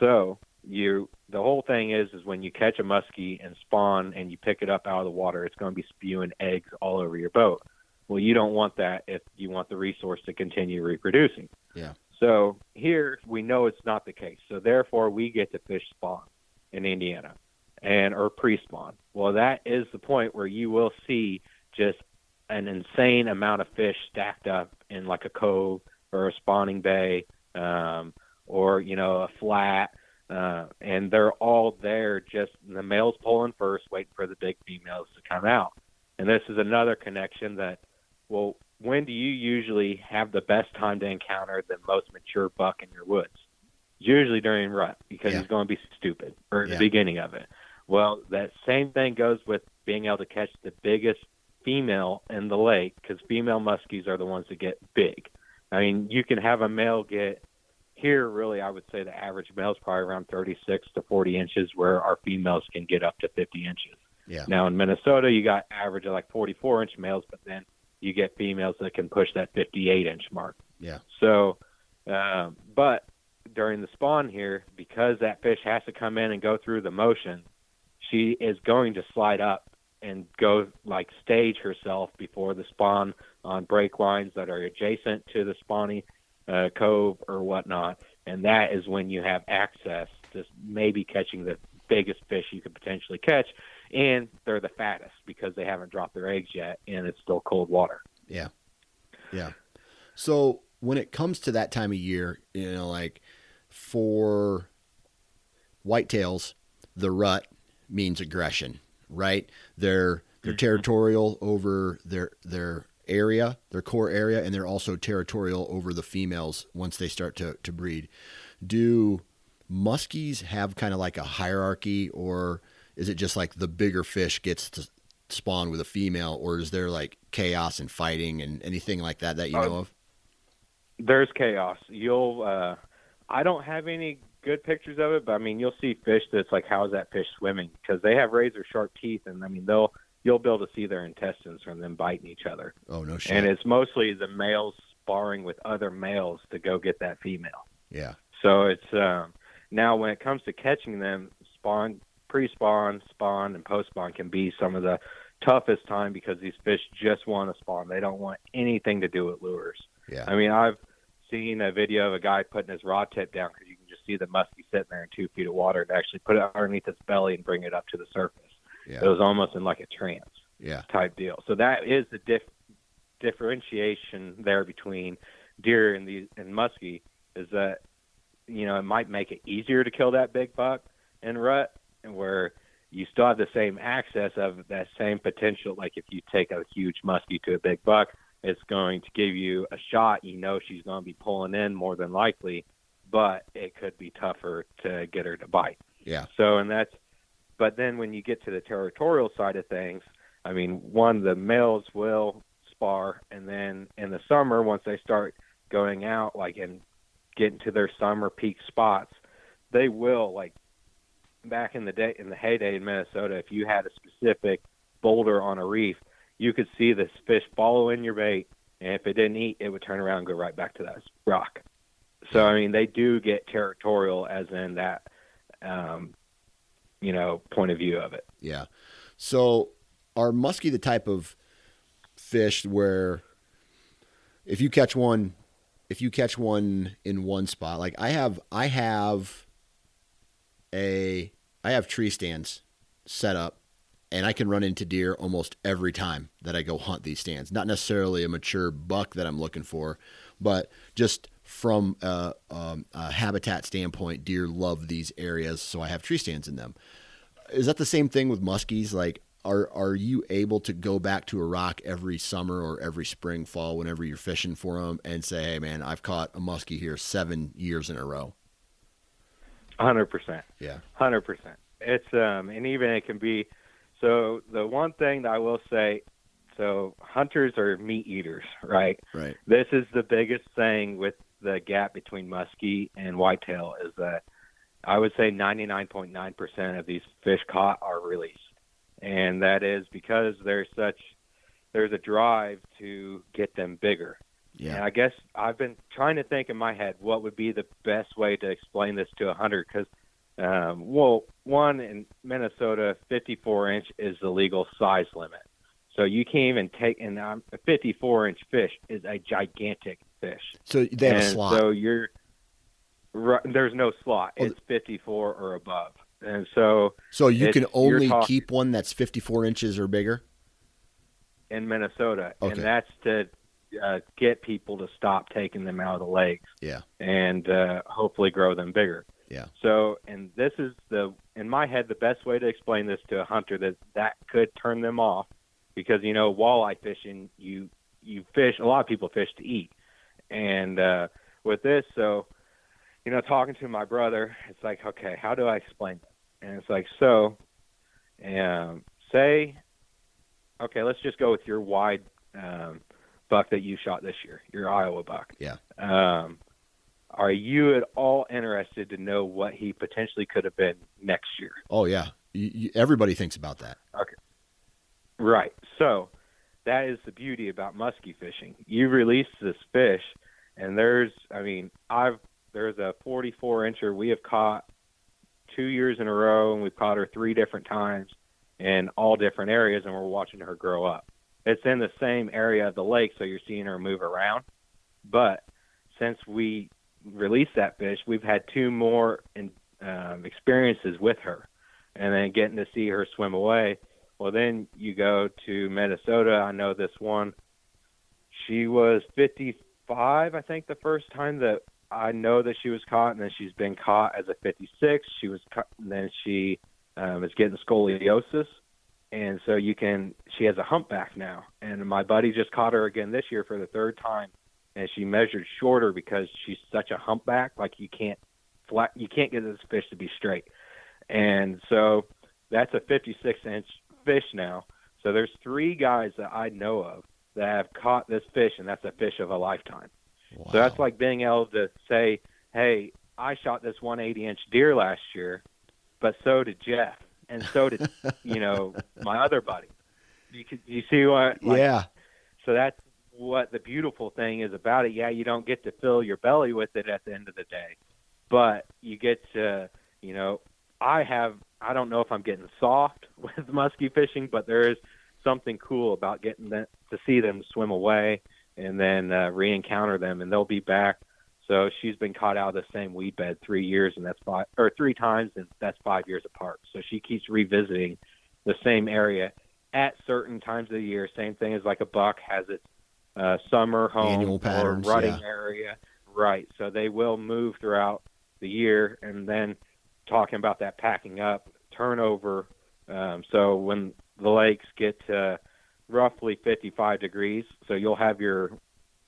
So you the whole thing is is when you catch a muskie and spawn and you pick it up out of the water, it's going to be spewing eggs all over your boat. Well, you don't want that if you want the resource to continue reproducing. Yeah. So here we know it's not the case. So therefore we get to fish spawn in Indiana and or pre-spawn. Well, that is the point where you will see just an insane amount of fish stacked up in like a cove or a spawning bay um, or you know a flat uh, and they're all there just the males pulling first waiting for the big females to come out and this is another connection that well when do you usually have the best time to encounter the most mature buck in your woods usually during rut because Yeah. he's going to be stupid or Yeah. the beginning of it well that same thing goes with being able to catch the biggest female in the lake because female muskies are the ones that get big. I mean, you can have a male get here. Really, I would say the average male is probably around 36 to 40 inches, where our females can get up to 50 inches. Yeah. Now in Minnesota, you got average of like 44 inch males, but then you get females that can push that 58 inch mark. Yeah. So, um, but during the spawn here, because that fish has to come in and go through the motion, she is going to slide up and go like stage herself before the spawn on break lines that are adjacent to the spawning uh, cove or whatnot. And that is when you have access to maybe catching the biggest fish you could potentially catch. And they're the fattest because they haven't dropped their eggs yet and it's still cold water. Yeah. Yeah. So when it comes to that time of year, you know, like for whitetails, the rut means aggression, right? They're they're territorial over their their area, their core area, and they're also territorial over the females once they start to, to breed. Do muskies have kind of like a hierarchy or is it just like the bigger fish gets to spawn with a female or is there like chaos and fighting and anything like that that you know of? There's chaos. You'll uh I don't have any good pictures of it, but I mean you'll see fish that's like how's that fish swimming because they have razor sharp teeth and I mean they'll you'll be able to see their intestines from them biting each other. Oh no shit. And it's mostly the males sparring with other males to go get that female. yeah. So it's um, now when it comes to catching them, spawn, pre-spawn, spawn, and post-spawn can be some of the toughest time because these fish just want to spawn. They don't want anything to do with lures. Yeah. I mean, I've seen a video of a guy putting his rod tip down because you see the muskie sitting there in two feet of water and actually put it underneath its belly and bring it up to the surface. It was almost in like a trance Yeah. type deal. So that is the dif- differentiation there between deer and the and muskie is that you know it might make it easier to kill that big buck in rut, and where you still have the same access of that same potential. Like if you take a huge muskie to a big buck, it's going to give you a shot. You know she's going to be pulling in more than likely, but it could be tougher to get her to bite. Yeah. So, and that's, but then when you get to the territorial side of things, I mean, one, the males will spar, and then in the summer, once they start going out, like and getting to their summer peak spots, they will like back in the day in the heyday in Minnesota, if you had a specific boulder on a reef, you could see this fish follow in your bait, and if it didn't eat, it would turn around and go right back to that rock. So I mean, they do get territorial, as in that, um, you know, point of view of it. Yeah. So are muskie the type of fish where if you catch one if you catch one in one spot like i have i have a i have tree stands set up and i can run into deer almost every time that i go hunt these stands not necessarily a mature buck that i'm looking for but just from a, um, a habitat standpoint deer love these areas so i have tree stands in them is that the same thing with muskies like are are you able to go back to a rock every summer or every spring, fall, whenever you're fishing for them, and say, "Hey, man, I've caught a muskie here seven years in a row"? Hundred percent. Yeah. Hundred percent. It's um, and even it can be. So the one thing that I will say, so hunters are meat eaters, right? Right. This is the biggest thing with the gap between muskie and whitetail is that I would say 99.9% of these fish caught are released and that is because there's such there's a drive to get them bigger. Yeah. And I guess I've been trying to think in my head what would be the best way to explain this to a hunter because, um, well, one in Minnesota, 54 inch is the legal size limit. So you can't even take, and um, a 54 inch fish is a gigantic fish. So they have and a slot. So you're, there's no slot. Well, it's 54 or above. And so, so you can only talk- keep one that's 54 inches or bigger. in Minnesota, Okay. and that's to uh, get people to stop taking them out of the lakes Yeah. and uh, hopefully grow them bigger. Yeah. So, and this is the in my head the best way to explain this to a hunter that that could turn them off because you know walleye fishing you you fish a lot of people fish to eat, and uh, with this so you know talking to my brother it's like okay how do I explain this and it's like so um, say okay let's just go with your wide um, buck that you shot this year your Iowa buck Yeah. um, are you at all interested to know what he potentially could have been next year? Oh yeah. You, you, everybody thinks about that. Right. So that is the beauty about muskie fishing. You release this fish, and there's, I mean, I've there's a 44 incher we have caught two years in a row, and we've caught her three different times in all different areas, and we're watching her grow up. It's in the same area of the lake, so you're seeing her move around. But since we released that fish, we've had two more in, um, experiences with her, and then getting to see her swim away. Well, then you go to Minnesota. I know this one. She was 55, I think, the first time that I know that she was caught, and then she's been caught as a 56. She was, caught, and then she um, is getting scoliosis, and so you can. She has a humpback now, and my buddy just caught her again this year for the third time, and she measured shorter because she's such a humpback. Like you can't flat, you can't get this fish to be straight, and so that's a 56 inch fish now. So there's three guys that I know of that have caught this fish, and that's a fish of a lifetime. Wow. So that's like being able to say, "Hey, I shot this 180 inch deer last year, but so did Jeff, and so did you know my other buddy." You could, you see what? Like, yeah. So that's what the beautiful thing is about it. Yeah, you don't get to fill your belly with it at the end of the day, but you get to, you know, I have. I don't know if I'm getting soft with musky fishing, but there is something cool about getting to see them swim away and then uh, re-encounter them, and they'll be back. So she's been caught out of the same weed bed three years, and that's five or three times, and that's five years apart. So she keeps revisiting the same area at certain times of the year. Same thing as like a buck has its uh, summer home Annual or rutting yeah. area, Right. So they will move throughout the year, and then talking about that packing up turnover. Um, so when the lakes get to roughly 55 degrees, so you'll have your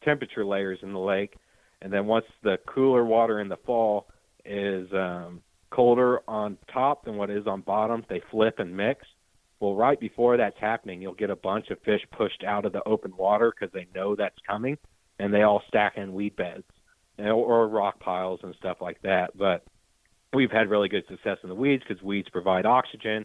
temperature layers in the lake, and then once the cooler water in the fall is um, colder on top than what is on bottom, they flip and mix. Well, right before that's happening, you'll get a bunch of fish pushed out of the open water because they know that's coming, and they all stack in weed beds or rock piles and stuff like that. But we've had really good success in the weeds because weeds provide oxygen.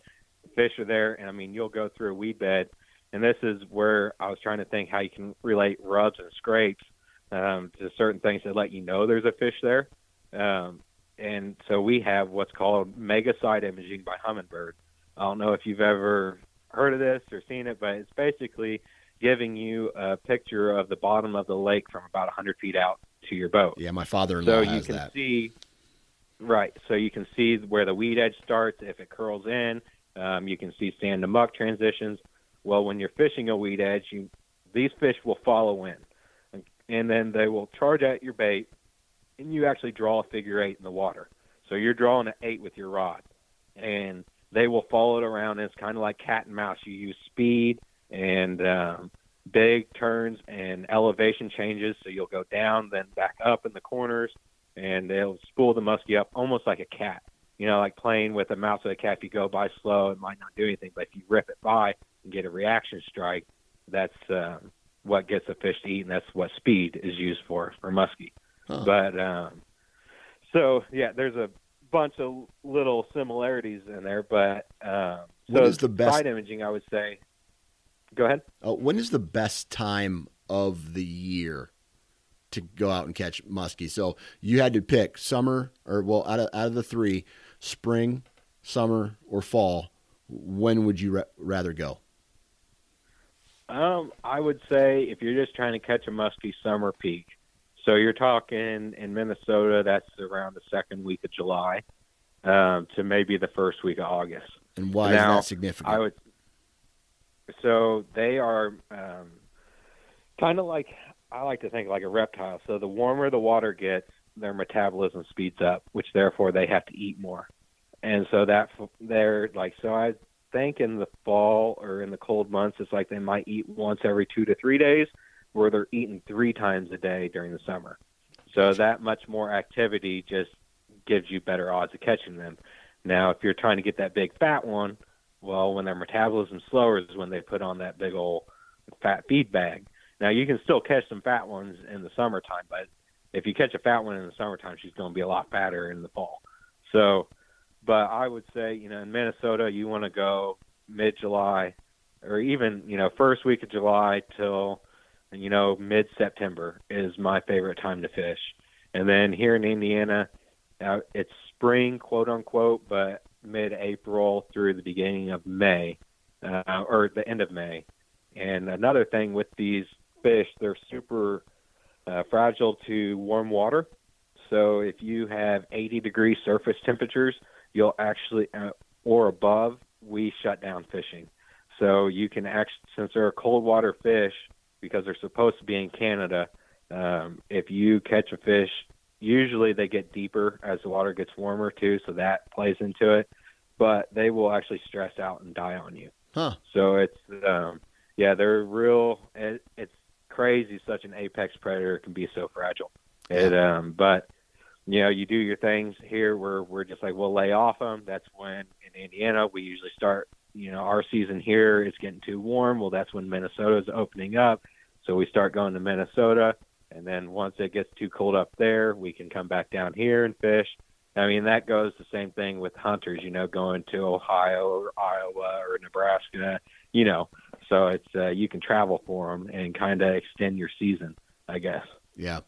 Fish are there, and I mean, you'll go through a weed bed, and this is where I was trying to think how you can relate rubs and scrapes um, to certain things that let you know there's a fish there. Um, and so we have what's called mega side imaging by Humminbird. I don't know if you've ever heard of this or seen it, but it's basically giving you a picture of the bottom of the lake from about 100 feet out to your boat. Yeah, my father-in-law so has you can that. see right. So you can see where the weed edge starts if it curls in. Um, you can see sand to muck transitions. Well, when you're fishing a weed edge, you these fish will follow in, and then they will charge at your bait, and you actually draw a figure eight in the water. So you're drawing an eight with your rod, and they will follow it around. And it's kind of like cat and mouse. You use speed and um, big turns and elevation changes. So you'll go down, then back up in the corners, and they'll spool the muskie up almost like a cat. You know, like playing with a mouse or a cat. If you go by slow, it might not do anything, but if you rip it by and get a reaction strike, that's um, what gets a fish to eat, and that's what speed is used for for muskie. Huh. But um, so yeah, there's a bunch of little similarities in there, but um, What so is the best- side imaging? I would say. Go ahead. Uh, when is the best time of the year to go out and catch muskie? So you had to pick summer, or well, out of out of the three, spring, summer, or fall. When would you ra- rather go? Um, I would say if you're just trying to catch a muskie summer peak, so you're talking in Minnesota, that's around the second week of July um, to maybe the first week of August. And why Now, is that significant? I would. So they are um, kind of like I like to think like a reptile. So the warmer the water gets, their metabolism speeds up, which therefore they have to eat more. And so that they're like so I think in the fall or in the cold months it's like they might eat once every 2 to 3 days where they're eating 3 times a day during the summer. So that much more activity just gives you better odds of catching them. Now, if you're trying to get that big fat one, well, when their metabolism's slower is when they put on that big old fat feed bag. Now, you can still catch some fat ones in the summertime, but if you catch a fat one in the summertime, she's going to be a lot fatter in the fall. So, but I would say, you know, in Minnesota, you want to go mid July or even, you know, first week of July till, you know, mid September is my favorite time to fish. And then here in Indiana, uh, it's spring, quote unquote, but mid April through the beginning of May, uh, or the end of May. And another thing with these fish, they're super uh, fragile to warm water. So if you have 80 degree surface temperatures, you'll actually, uh, or above, we shut down fishing. So you can actually, since they're a cold water fish, because they're supposed to be in Canada, um, if you catch a fish, usually they get deeper as the water gets warmer too, so that plays into it. But they will actually stress out and die on you. huh? So it's um, yeah, they're real. It, it's crazy. Such an apex predator can be so fragile. It um, but you know, you do your things here. Where we're just like we'll lay off them. That's when in Indiana we usually start. You know, our season here is getting too warm. Well, that's when Minnesota's opening up. So we start going to Minnesota, and then once it gets too cold up there, we can come back down here and fish. I mean, that goes the same thing with hunters, you know, going to Ohio or Iowa or Nebraska, you know. So it's uh, you can travel for them and kind of extend your season, I guess. Yeah.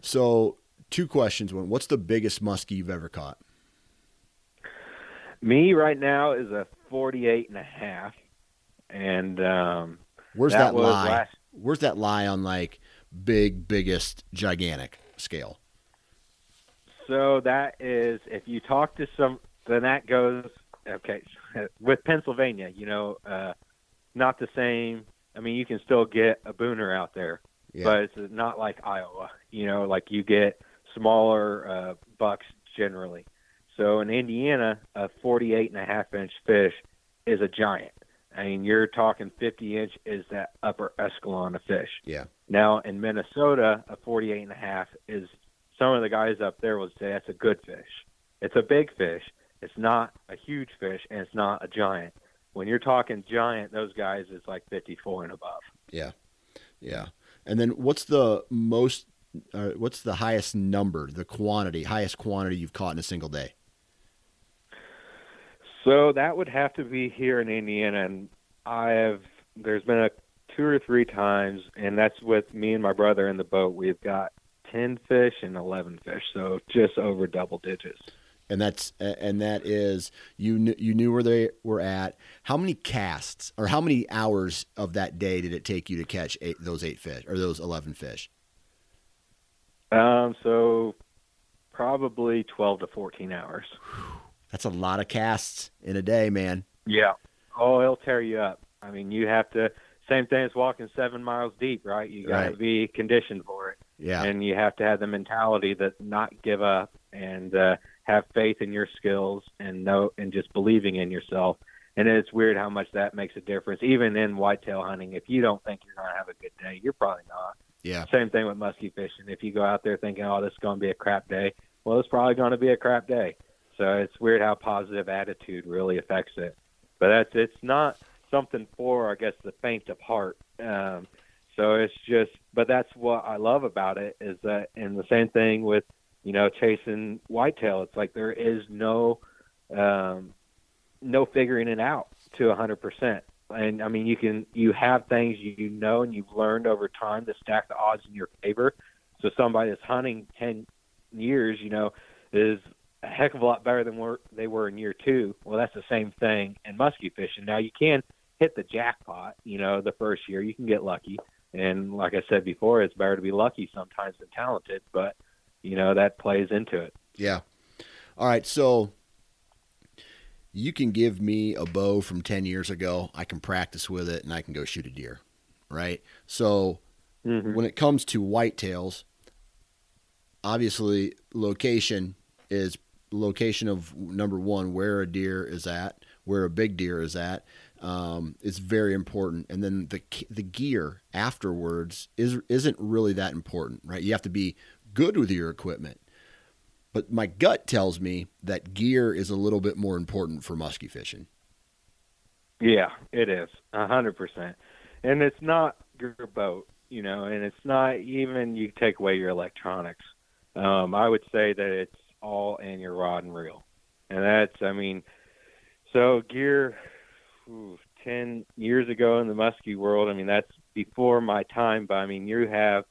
So two questions. One, what's the biggest muskie you've ever caught? Me right now is a 48 and a half, and um, Where's That that, lie? last- Where's that lie on like big, biggest, gigantic scale? So that is if you talk to some, then that goes okay with Pennsylvania. You know, uh, not the same. I mean, you can still get a booner out there, Yeah. but it's not like Iowa. You know, like you get smaller uh, bucks generally. So in Indiana, a 48 and a half inch fish is a giant. I mean, you're talking 50 inch is that upper escalon of fish. Yeah. Now in Minnesota, a 48 and a half is some of the guys up there would say that's a good fish. It's a big fish. It's not a huge fish, and it's not a giant. When you're talking giant, those guys is like 54 and above. Yeah, yeah. And then what's the most? Uh, what's the highest number? The quantity, highest quantity you've caught in a single day? So that would have to be here in Indiana, and I have. There's been a two or three times, and that's with me and my brother in the boat. We've got ten fish and eleven fish, so just over double digits. And that's and that is you knew you knew where they were at. How many casts or how many hours of that day did it take you to catch eight, those eight fish or those eleven fish? Um, so probably twelve to fourteen hours. That's a lot of casts in a day, man. Yeah. Oh, it'll tear you up. I mean, you have to. Same thing as walking seven miles deep, right? You got to Right. be conditioned for it, Yeah, and you have to have the mentality that not give up and uh, have faith in your skills and know and just believing in yourself. And it's weird how much that makes a difference, even in whitetail hunting. If you don't think you're going to have a good day, you're probably not. yeah, Same thing with muskie fishing. If you go out there thinking, "Oh, this is going to be a crap day," well, it's probably going to be a crap day. So it's weird how positive attitude really affects it. But that's it's not something for, I guess, the faint of heart. Um, so it's just, but that's what I love about it is that, and the same thing with, you know, chasing whitetail. It's like there is no, um, no figuring it out to a hundred percent. And I mean, you can you have things you know and you've learned over time to stack the odds in your favor. So somebody that's hunting ten years, you know, is a heck of a lot better than where they were in year two. Well, that's the same thing in muskie fishing. Now you can hit the jackpot, you know, the first year you can get lucky. And like I said before, it's better to be lucky sometimes than talented, but you know that plays into it. yeah. All right, so you can give me a bow from ten years ago. I can practice with it, and I can go shoot a deer. Right. So Mm-hmm. when it comes to whitetails, obviously location is location of number one where a deer is at, where a big deer is at. Um, is very important, and then the the gear afterwards is isn't really that important, right? You have to be good with your equipment, but my gut tells me that gear is a little bit more important for muskie fishing. Yeah, it is a hundred percent, and it's not your boat, you know, and it's not even you take away your electronics. Um, I would say that it's all in your rod and reel, and that's, I mean, so gear. Ooh, Ten years ago in the muskie world, I mean that's before my time, but I mean you have.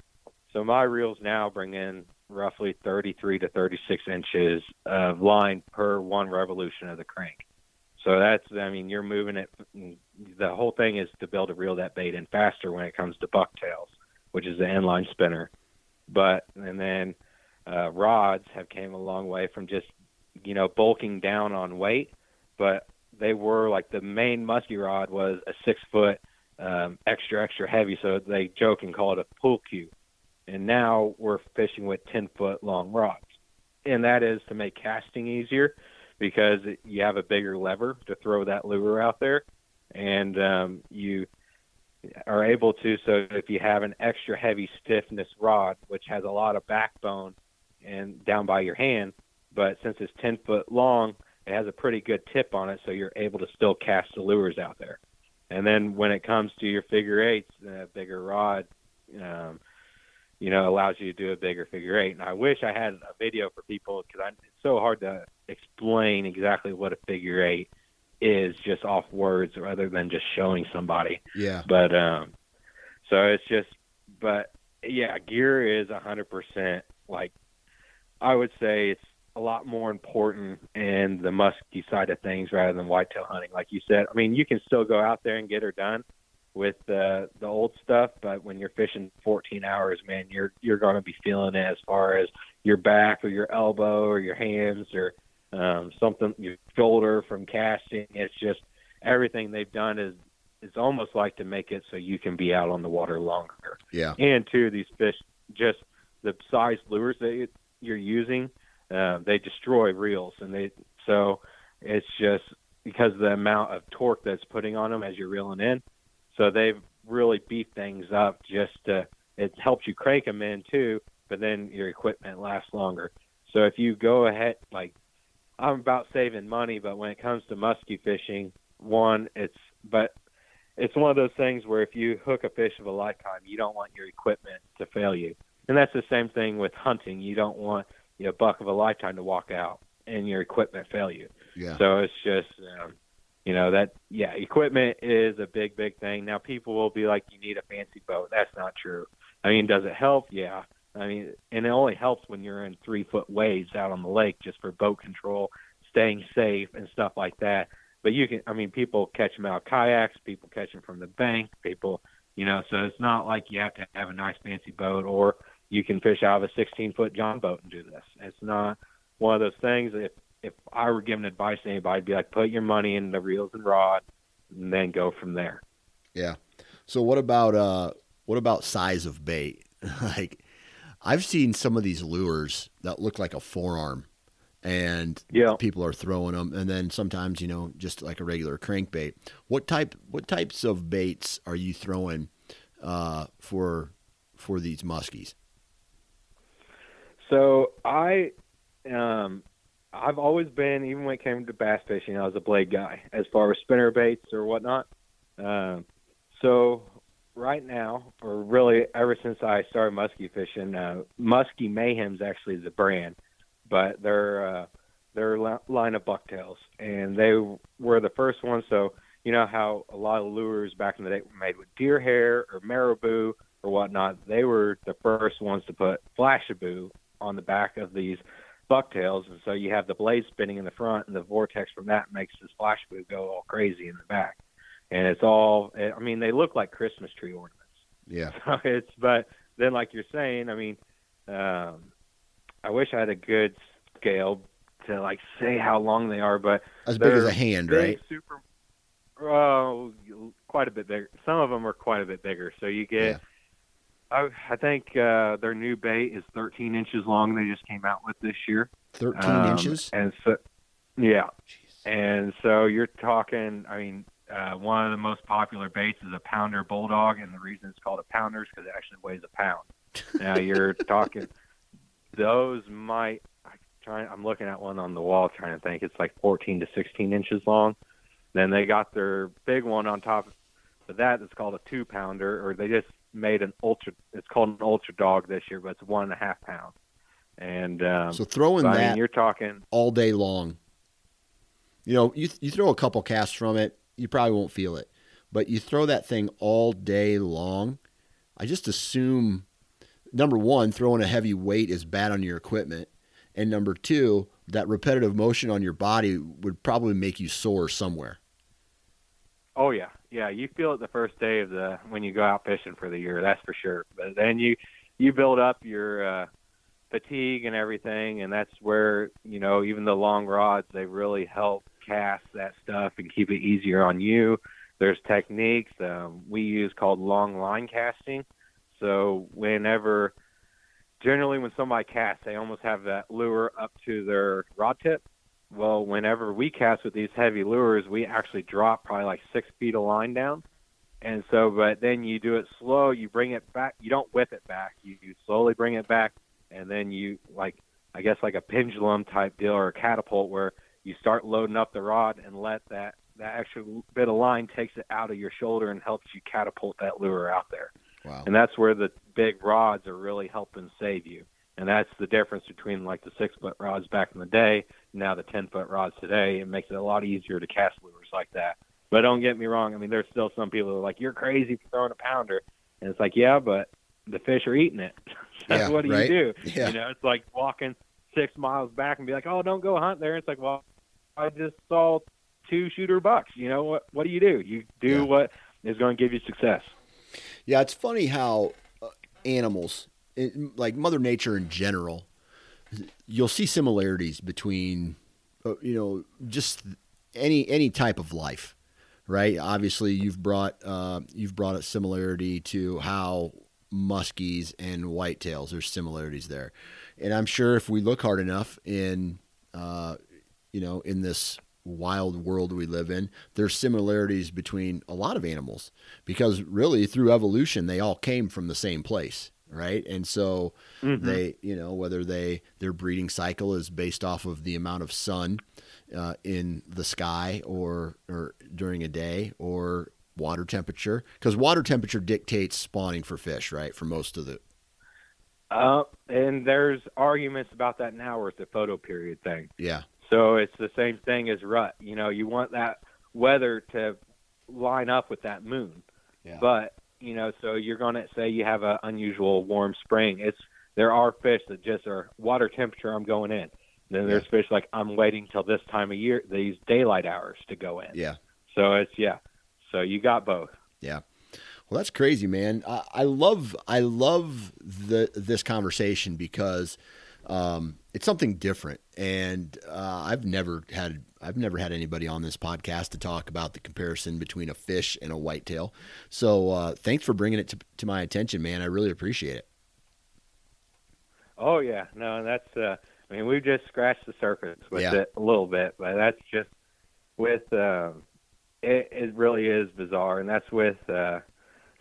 So my reels now bring in roughly 33 to 36 inches of line per one revolution of the crank. So that's, I mean, you're moving it. The whole thing is to able to reel that bait in faster when it comes to bucktails, which is the inline spinner. But and then uh, rods have came a long way from just you know bulking down on weight, but they were like the main muskie rod was a six foot um, extra extra heavy, so they joke and call it a pull cue. And now we're fishing with ten foot long rods, and that is to make casting easier because you have a bigger lever to throw that lure out there, and um, you are able to. So if you have an extra heavy stiffness rod, which has a lot of backbone and down by your hand, but since it's 10 foot long, it has a pretty good tip on it, so you're able to still cast the lures out there. And then when it comes to your figure eights, the bigger rod, um, you know, allows you to do a bigger figure eight. And I wish I had a video for people because it's so hard to explain exactly what a figure eight is just off words rather than just showing somebody. Yeah. But um, so it's just, but yeah, gear is a hundred percent. Like I would say, it's a lot more important in the musky side of things rather than whitetail hunting. Like you said, I mean, you can still go out there and get her done with uh, the old stuff, but when you're fishing 14 hours, man, you're you're going to be feeling it as far as your back or your elbow or your hands or um, something your shoulder from casting. It's just everything they've done is is almost like to make it so you can be out on the water longer. Yeah. And two, these fish just the size lures they you're using, uh, they destroy reels, and they so it's just because of the amount of torque that's putting on them as you're reeling in. So they've really beefed things up just to it helps you crank them in too, but then your equipment lasts longer. So if you go ahead, like I'm about saving money, but when it comes to muskie fishing, one, it's but it's one of those things where if you hook a fish of a lifetime, you don't want your equipment to fail you. And that's the same thing with hunting. You don't want you know, buck of a lifetime to walk out and your equipment fail you. Yeah. So it's just, um, you know, that yeah, equipment is a big, big thing. Now people will be like, you need a fancy boat. That's not true. I mean, does it help? Yeah. I mean, and it only helps when you're in three foot waves out on the lake just for boat control, staying safe, and stuff like that. But you can, I mean, people catch them out kayaks, people catch them from the bank, people, you know, so it's not like you have to have a nice fancy boat or you can fish out of a 16 foot John boat and do this. It's not one of those things. If if I were giving advice to anybody, I'd be like, put your money in the reels and rod, and then go from there. Yeah. So what about uh what about size of bait? like I've seen some of these lures that look like a forearm and yeah. people are throwing them and then sometimes you know just like a regular crankbait what type what types of baits are you throwing uh, for for these muskies so i um i've always been even when it came to bass fishing i was a blade guy as far as spinner baits or whatnot um so right now or really ever since i started muskie fishing uh Musky Mayhem's actually the brand but they're uh, they're line of bucktails, and they were the first ones. So you know how a lot of lures back in the day were made with deer hair or marabou or whatnot. They were the first ones to put flashabou on the back of these bucktails, and so you have the blade spinning in the front, and the vortex from that makes this flashabou go all crazy in the back. And it's all, I mean, they look like Christmas tree ornaments. Yeah. So it's, but then, like you're saying, I mean, um, I wish I had a good scale to like say how long they are, but as big as a hand, right? Super, oh, quite a bit bigger. Some of them are quite a bit bigger. So you get. I, I think uh, their new bait is 13 inches long. They just came out with this year. 13 um, inches, and so yeah, Jeez. and so you're talking. I mean, uh, one of the most popular baits is a pounder bulldog, and the reason it's called a pounder is because it actually weighs a pound. now you're talking those might. I try, I'm looking at one on the wall, trying to think. It's like 14 to 16 inches long. Then they got their big one on top of that. It's called a two pounder, or they just made an ultra. It's called an ultra dog this year, but it's one and a half pounds. And um, so throwing that, I mean, you're talking all day long. You know, you you throw a couple casts from it, you probably won't feel it, but you throw that thing all day long. I just assume number one, throwing a heavy weight is bad on your equipment. And number two, that repetitive motion on your body would probably make you sore somewhere. Oh yeah, yeah. You feel it the first day of the when you go out fishing for the year. That's for sure. But then you you build up your uh, fatigue and everything, and that's where you know even the long rods they really help cast that stuff and keep it easier on you. There's techniques um, we use called long line casting, so whenever, generally when somebody casts, they almost have that lure up to their rod tip. Well, whenever we cast with these heavy lures, we actually drop probably like six feet of line down. And so, but then you do it slow. You bring it back. You don't whip it back. You, you slowly bring it back, and then you like, I guess like a pendulum type deal or a catapult where you start loading up the rod and let that that extra bit of line takes it out of your shoulder and helps you catapult that lure out there. Wow. And that's where the big rods are really helping save you. And that's the difference between like the six foot rods back in the day, now the ten foot rods today. It makes it a lot easier to cast lures like that. But don't get me wrong. I mean, there's still some people who are like, "You're crazy for throwing a pounder," and it's like, yeah, but the fish are eating it. so yeah, what do right? you do? Yeah. You know, it's like walking six miles back and be like, "Oh, don't go hunt there." It's like, well, I just saw two shooter bucks. You know what? What do you do? You do Yeah. what is going to give you success. Yeah, it's funny how uh, animals, like Mother Nature in general, you'll see similarities between, uh, you know, just any any type of life, right? Obviously, you've brought uh, you've brought a similarity to how muskies and whitetails. There's similarities there, and I'm sure if we look hard enough in, uh, you know, in this wild world we live in, there's similarities between a lot of animals because really through evolution they all came from the same place, right? And so mm-hmm. they, you know, whether they their breeding cycle is based off of the amount of sun uh, in the sky or or during a day or water temperature because water temperature dictates spawning for fish, right? For most of the. Uh, and there's arguments about that now, where the a photoperiod thing. Yeah. So it's the same thing as rut. You know, you want that weather to line up with that moon. Yeah. But you know, so you're going to say you have an unusual warm spring. It's there are fish that just are water temperature. I'm going in. Then there's yeah. fish like I'm waiting till this time of year, these daylight hours to go in. Yeah. So it's yeah. So you got both. Yeah. Well, that's crazy, man. I, I love I love the this conversation because um, it's something different, and uh, I've never had I've never had anybody on this podcast to talk about the comparison between a fish and a whitetail. So uh, thanks for bringing it to, to my attention, man. I really appreciate it. Oh yeah, no, that's. Uh, I mean, we've just scratched the surface with yeah. it a little bit, but that's just with. Uh, it, it really is bizarre, and that's with. Uh,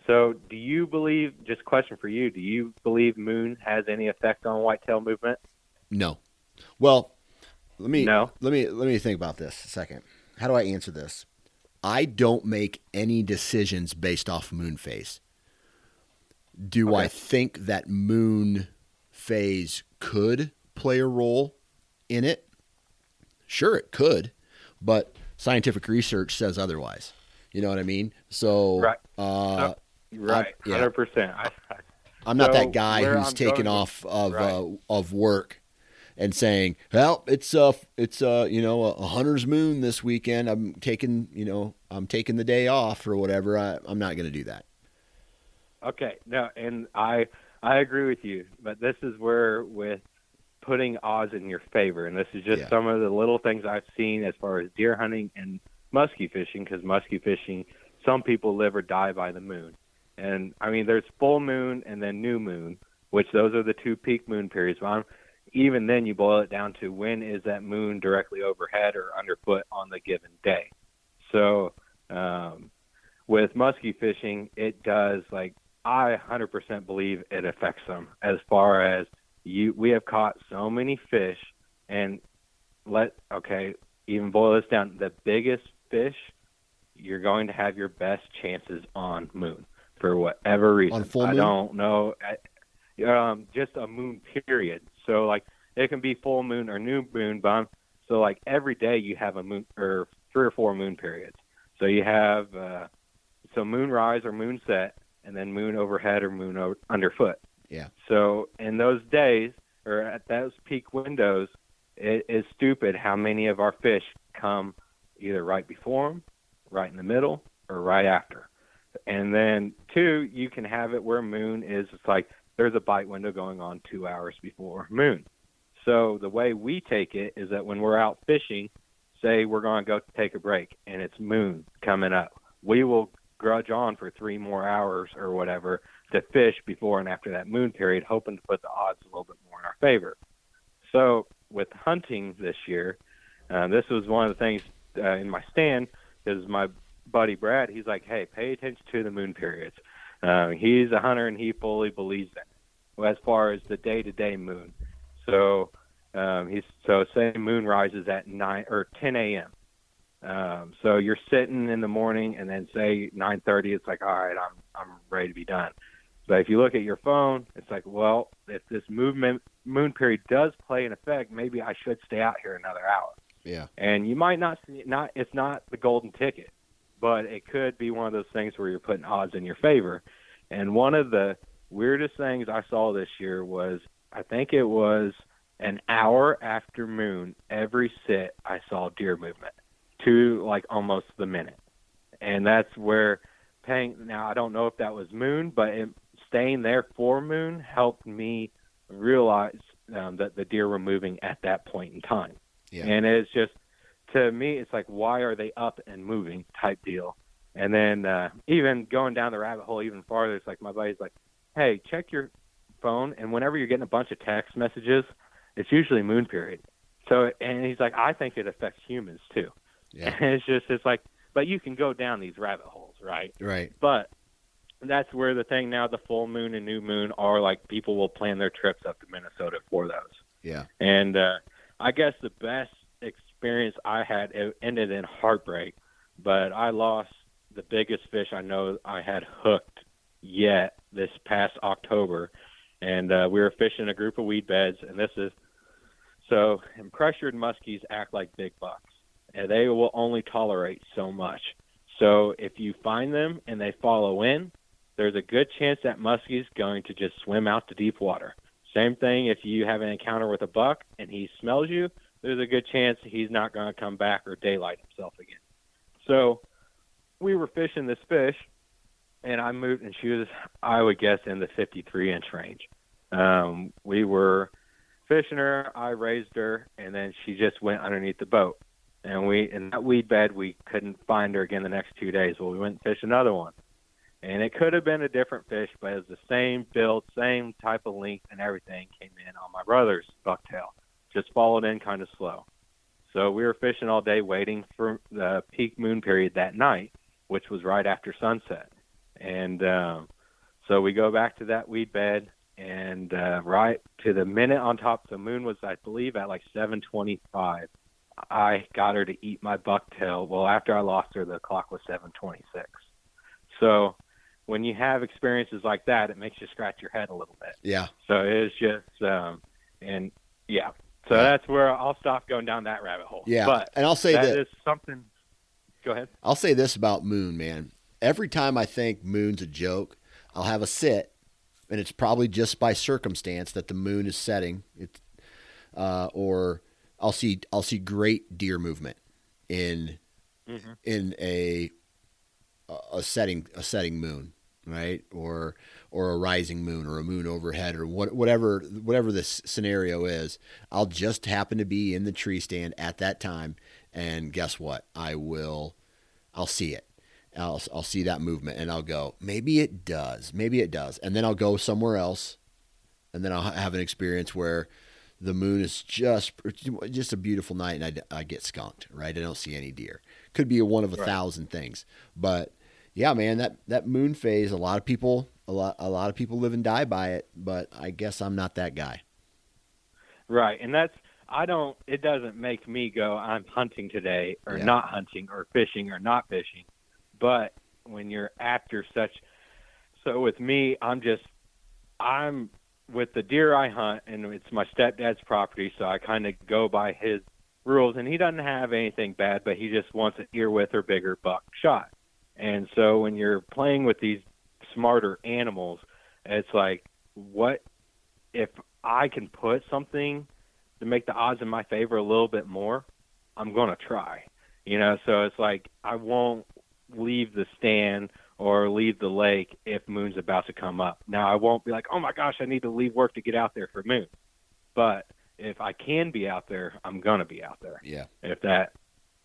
so, do you believe? Just question for you: Do you believe moon has any effect on whitetail movement? No. Well, let me no. let me let me think about this a second. How do I answer this? I don't make any decisions based off moon phase. Do okay. I think that moon phase could play a role in it? Sure, it could, but scientific research says otherwise. You know what I mean? So, right, uh, right, hundred percent. I'm not that guy who's I'm taken off of right. uh, of work and saying, "Well, it's uh it's uh you know a, hunter's moon this weekend. I'm taking you know I'm taking the day off or whatever. I, I'm not going to do that." Okay, no, and I I agree with you, but this is where with putting odds in your favor, and this is just yeah. some of the little things I've seen as far as deer hunting and muskie fishing, because muskie fishing, some people live or die by the moon, and I mean there's full moon and then new moon, which those are the two peak moon periods. But I'm, even then, you boil it down to when is that moon directly overhead or underfoot on the given day. So um, with muskie fishing, it does like I 100% believe it affects them as far as you we have caught so many fish and let okay even boil this down the biggest fish you're going to have your best chances on moon for whatever reason on full moon? i don't know um just a moon period so like it can be full moon or new moon but I'm, so like every day you have a moon or three or four moon periods so you have uh so moon rise or moon set and then moon overhead or moon over, underfoot yeah. So in those days or at those peak windows, it is stupid how many of our fish come either right before them, right in the middle, or right after. And then two, you can have it where moon is it's like there's a bite window going on two hours before moon. So the way we take it is that when we're out fishing, say we're going to go take a break and it's moon coming up, we will grudge on for three more hours or whatever to fish before and after that moon period, hoping to put the odds a little bit more in our favor. So with hunting this year, uh, this was one of the things uh, in my stand is my buddy Brad, he's like, hey, pay attention to the moon periods. Uh, he's a hunter and he fully believes it as far as the day-to-day moon. So um, he's so say moon rises at nine or 10 a.m. Um, so you're sitting in the morning, and then say 9:30, it's like, all right, I'm I'm ready to be done. But if you look at your phone, it's like, well, if this movement moon period does play an effect, maybe I should stay out here another hour. Yeah. And you might not see not it's not the golden ticket, but it could be one of those things where you're putting odds in your favor. And one of the weirdest things I saw this year was I think it was an hour after moon every sit I saw deer movement to like almost the minute. And that's where paying now I don't know if that was moon, but it staying there for Moon helped me realize um, that the deer were moving at that point in time. Yeah. And it's just to me, it's like why are they up and moving type deal. And then uh, even going down the rabbit hole even farther, it's like my buddy's like, hey, check your phone, and whenever you're getting a bunch of text messages, it's usually moon period. So, and he's like, I think it affects humans too. Yeah. And it's just, it's like, but you can go down these rabbit holes, right? Right. But that's where the thing now, the full moon and new moon are like people will plan their trips up to Minnesota for those. Yeah. And uh, I guess the best experience I had it ended in heartbreak, but I lost the biggest fish I know I had hooked yet this past October, and uh, we were fishing a group of weed beds, and this is so and pressured muskies act like big bucks, and they will only tolerate so much. So if you find them and they follow in, there's a good chance that muskie's going to just swim out to deep water. Same thing if you have an encounter with a buck and he smells you, there's a good chance he's not going to come back or daylight himself again. So we were fishing this fish, and I moved, and she was, I would guess, in the 53 inch range. Um, we were fishing her. I raised her, and then she just went underneath the boat. And we in that weed bed, we couldn't find her again the next two days. Well, we went and fished another one, and it could have been a different fish, but it was the same build, same type of length, and everything came in on my brother's bucktail. Just followed in kind of slow. So we were fishing all day, waiting for the peak moon period that night, which was right after sunset. And um, so we go back to that weed bed, and uh, right to the minute on top, the moon was, I believe, at like 7:25. I got her to eat my bucktail. Well, after I lost her, the clock was 7:26. So when you have experiences like that, it makes you scratch your head a little bit. Yeah. So it's just, um, and yeah. So that's where I'll stop going down that rabbit hole. Yeah. But and I'll say that that is something. Go ahead. I'll say this about Moon, man. Every time I think Moon's a joke, I'll have a sit, and it's probably just by circumstance that the moon is setting. It's, uh, or I'll see I'll see great deer movement in Mhm. in a a setting a setting moon, right? Or or a rising moon or a moon overhead or what, whatever whatever this scenario is. I'll just happen to be in the tree stand at that time, and guess what? I will I'll see it. I'll I'll see that movement and I'll go, maybe it does. Maybe it does. And then I'll go somewhere else and then I'll have an experience where the moon is just just a beautiful night and I, I get skunked, right? I don't see any deer. Could be a one of a Right. thousand things. But yeah, man, that that moon phase, a lot of people a lot a lot of people live and die by it, but I guess I'm not that guy. Right, and that's I don't. It doesn't make me go. I'm hunting today, or Yeah. not hunting, or fishing, or not fishing. But when you're after such, so with me, I'm just, I'm with the deer I hunt, and it's my stepdad's property, so I kind of go by his rules. And he doesn't have anything bad, but he just wants an ear width or bigger buck shot. And so when you're playing with these smarter animals, it's like, what if I can put something to make the odds in my favor a little bit more, I'm going to try. You know, so it's like I won't leave the stand or leave the lake if moon's about to come up. Now I won't be like, "Oh my gosh, I need to leave work to get out there for moon." But if I can be out there, I'm going to be out there. Yeah. If that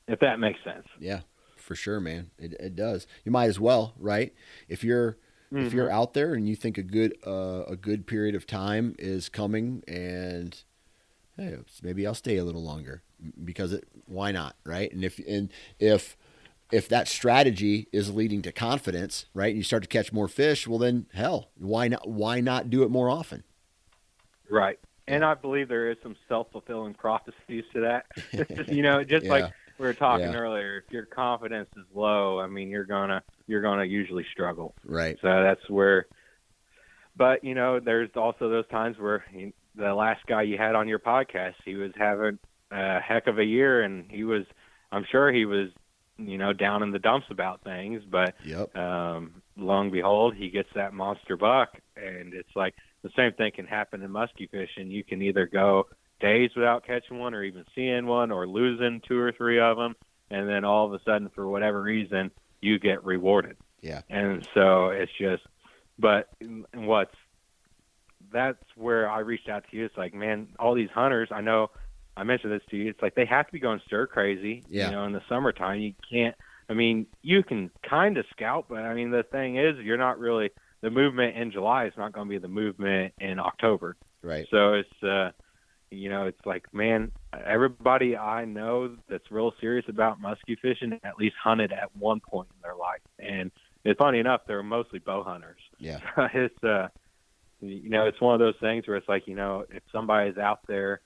if that makes sense. Yeah, for sure, man. It, it does. You might as well, right? If you're if you're out there and you think a good uh, a good period of time is coming, and hey, maybe I'll stay a little longer because it, why not, right? And if and if if that strategy is leading to confidence, right, and you start to catch more fish, well then hell, why not why not do it more often? Right. And I believe there is some self fulfilling prophecies to that. you know, just Yeah. like we were talking Yeah. earlier, if your confidence is low, I mean you're gonna you're gonna usually struggle. Right. So that's where but you know, there's also those times where you, the last guy you had on your podcast, he was having a heck of a year and he was I'm sure he was you know, down in the dumps about things, but Yep. um, lo and behold, he gets that monster buck, and it's like the same thing can happen in musky fishing. You can either go days without catching one, or even seeing one, or losing two or three of them, and then all of a sudden, for whatever reason, you get rewarded. Yeah. And so it's just, but what's that's where I reached out to you. It's like, man, all these hunters, I know I mentioned this to you. It's like they have to be going stir crazy. Yeah. You know, in the summertime, you can't. I mean, you can kind of scout, but I mean, the thing is, you're not really. the movement in July is not going to be the movement in October. Right. So it's uh, you know, it's like man, everybody I know that's real serious about muskie fishing at least hunted at one point in their life, and it's funny enough they're mostly bow hunters. Yeah. it's uh, you know, it's one of those things where it's like you know, if somebody's out there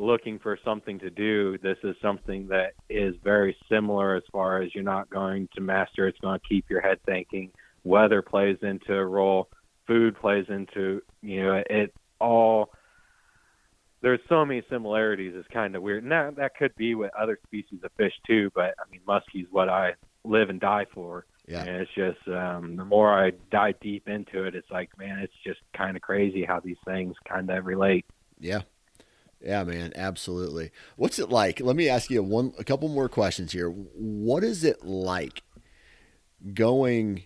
looking for something to do, this is something that is very similar as far as you're not going to master. It's going to keep your head thinking. Weather plays into a role. Food plays into you know it all. There's so many similarities. It's kind of weird. Now that could be with other species of fish too, but I mean muskie's what I live and die for. Yeah. And it's just um, the more I dive deep into it, it's like man, it's just kind of crazy how these things kind of relate. Yeah. Yeah, man, absolutely. What's it like? Let me ask you one a couple more questions here. What is it like going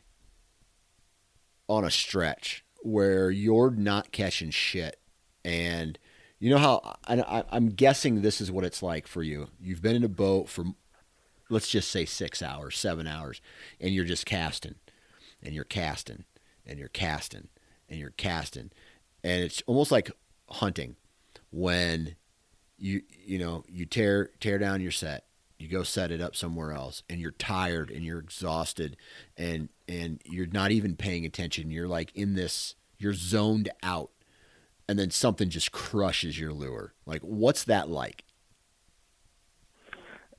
on a stretch where you're not catching shit and you know how I, am guessing this is what it's like for you. You've been in a boat for let's just say 6 hours, 7 hours and you're just casting and you're casting and you're casting and you're casting and it's almost like hunting when you you know you tear tear down your set you go set it up somewhere else and you're tired and you're exhausted and and you're not even paying attention. You're like in this you're zoned out and then something just crushes your lure. Like what's that like?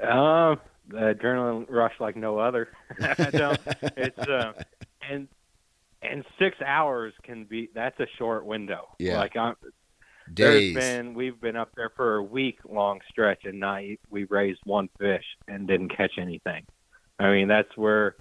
Um the adrenaline rush like no other. It's uh, and and six hours can be that's a short window. Yeah. Like i'm Days. There's been we've been up there for a week long stretch and not we raised one fish and didn't catch anything. I mean that's where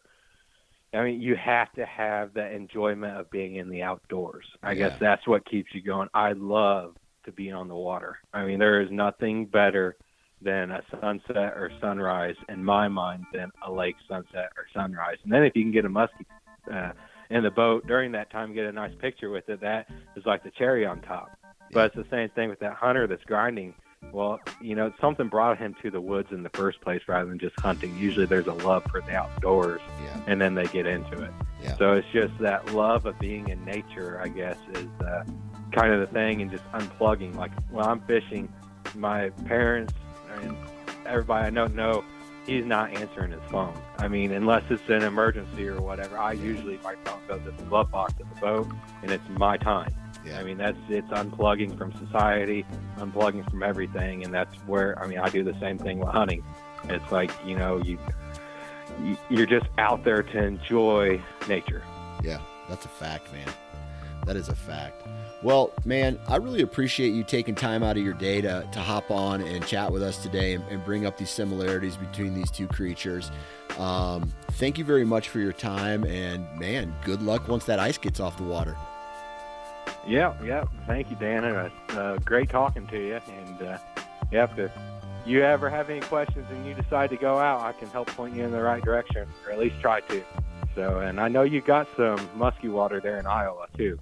I mean you have to have the enjoyment of being in the outdoors. I Yeah. guess that's what keeps you going. I love to be on the water. I mean there is nothing better than a sunset or sunrise in my mind than a lake sunset or sunrise. And then if you can get a muskie uh, in the boat during that time, get a nice picture with it, that is like the cherry on top. But it's the same thing with that hunter that's grinding. Well, you know, something brought him to the woods in the first place rather than just hunting. Usually there's a love for the outdoors yeah and then they get into it. Yeah. So it's just that love of being in nature, I guess, is uh, kind of the thing, and just unplugging. Like when I'm fishing, my parents and everybody I know know he's not answering his phone. I mean, unless it's an emergency or whatever. I usually my phone goes in the glove box of the boat, and it's my time. Yeah I mean, that's it's unplugging from society, unplugging from everything, and that's where I mean, I do the same thing with hunting. It's like you know, you you- you're just out there to enjoy nature. Yeah, that's a fact, man. That is a fact. Well, man, I really appreciate you taking time out of your day to, to hop on and chat with us today and, and bring up these similarities between these two creatures. Um, thank you very much for your time, and man, good luck once that ice gets off the water. Yeah, yeah. Thank you, Dan. Uh, uh, great talking to you. And uh, yeah, if you ever have any questions and you decide to go out, I can help point you in the right direction, or at least try to. So, and I know you got some musky water there in Iowa too.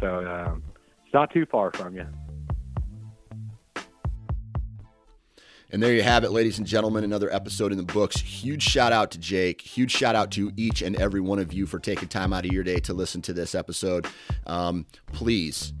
So um, it's not too far from you. And there you have it, ladies and gentlemen, another episode in the books. Huge shout out to Jake. Huge shout out to each and every one of you for taking time out of your day to listen to this episode. Um, please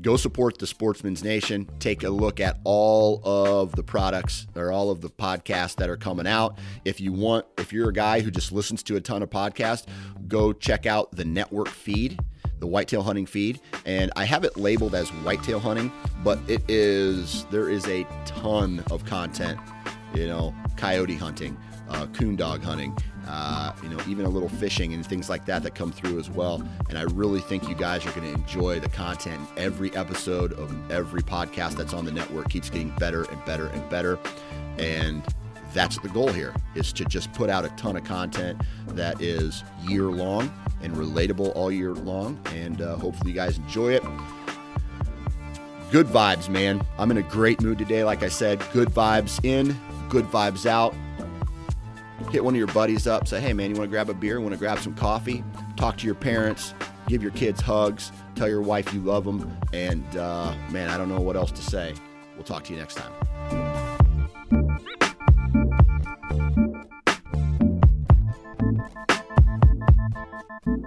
go support the Sportsman's Nation. Take a look at all of the products or all of the podcasts that are coming out. If you want, if you're a guy who just listens to a ton of podcasts, go check out the network feed, the whitetail hunting feed. And I have it labeled as whitetail hunting, but it is, there is a ton of content, you know, coyote hunting, uh, coon dog hunting, uh, you know, even a little fishing and things like that that come through as well. And I really think you guys are going to enjoy the content. Every episode of every podcast that's on the network keeps getting better and better and better. And that's the goal here is to just put out a ton of content that is year long and relatable all year long. And uh, hopefully you guys enjoy it. Good vibes, man. I'm in a great mood today. Like I said, good vibes in, good vibes out hit one of your buddies up, say, hey man, you want to grab a beer? Want to grab some coffee? Talk to your parents, give your kids hugs, tell your wife you love them, and uh, man, I don't know what else to say. We'll talk to you next time. Thank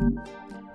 you.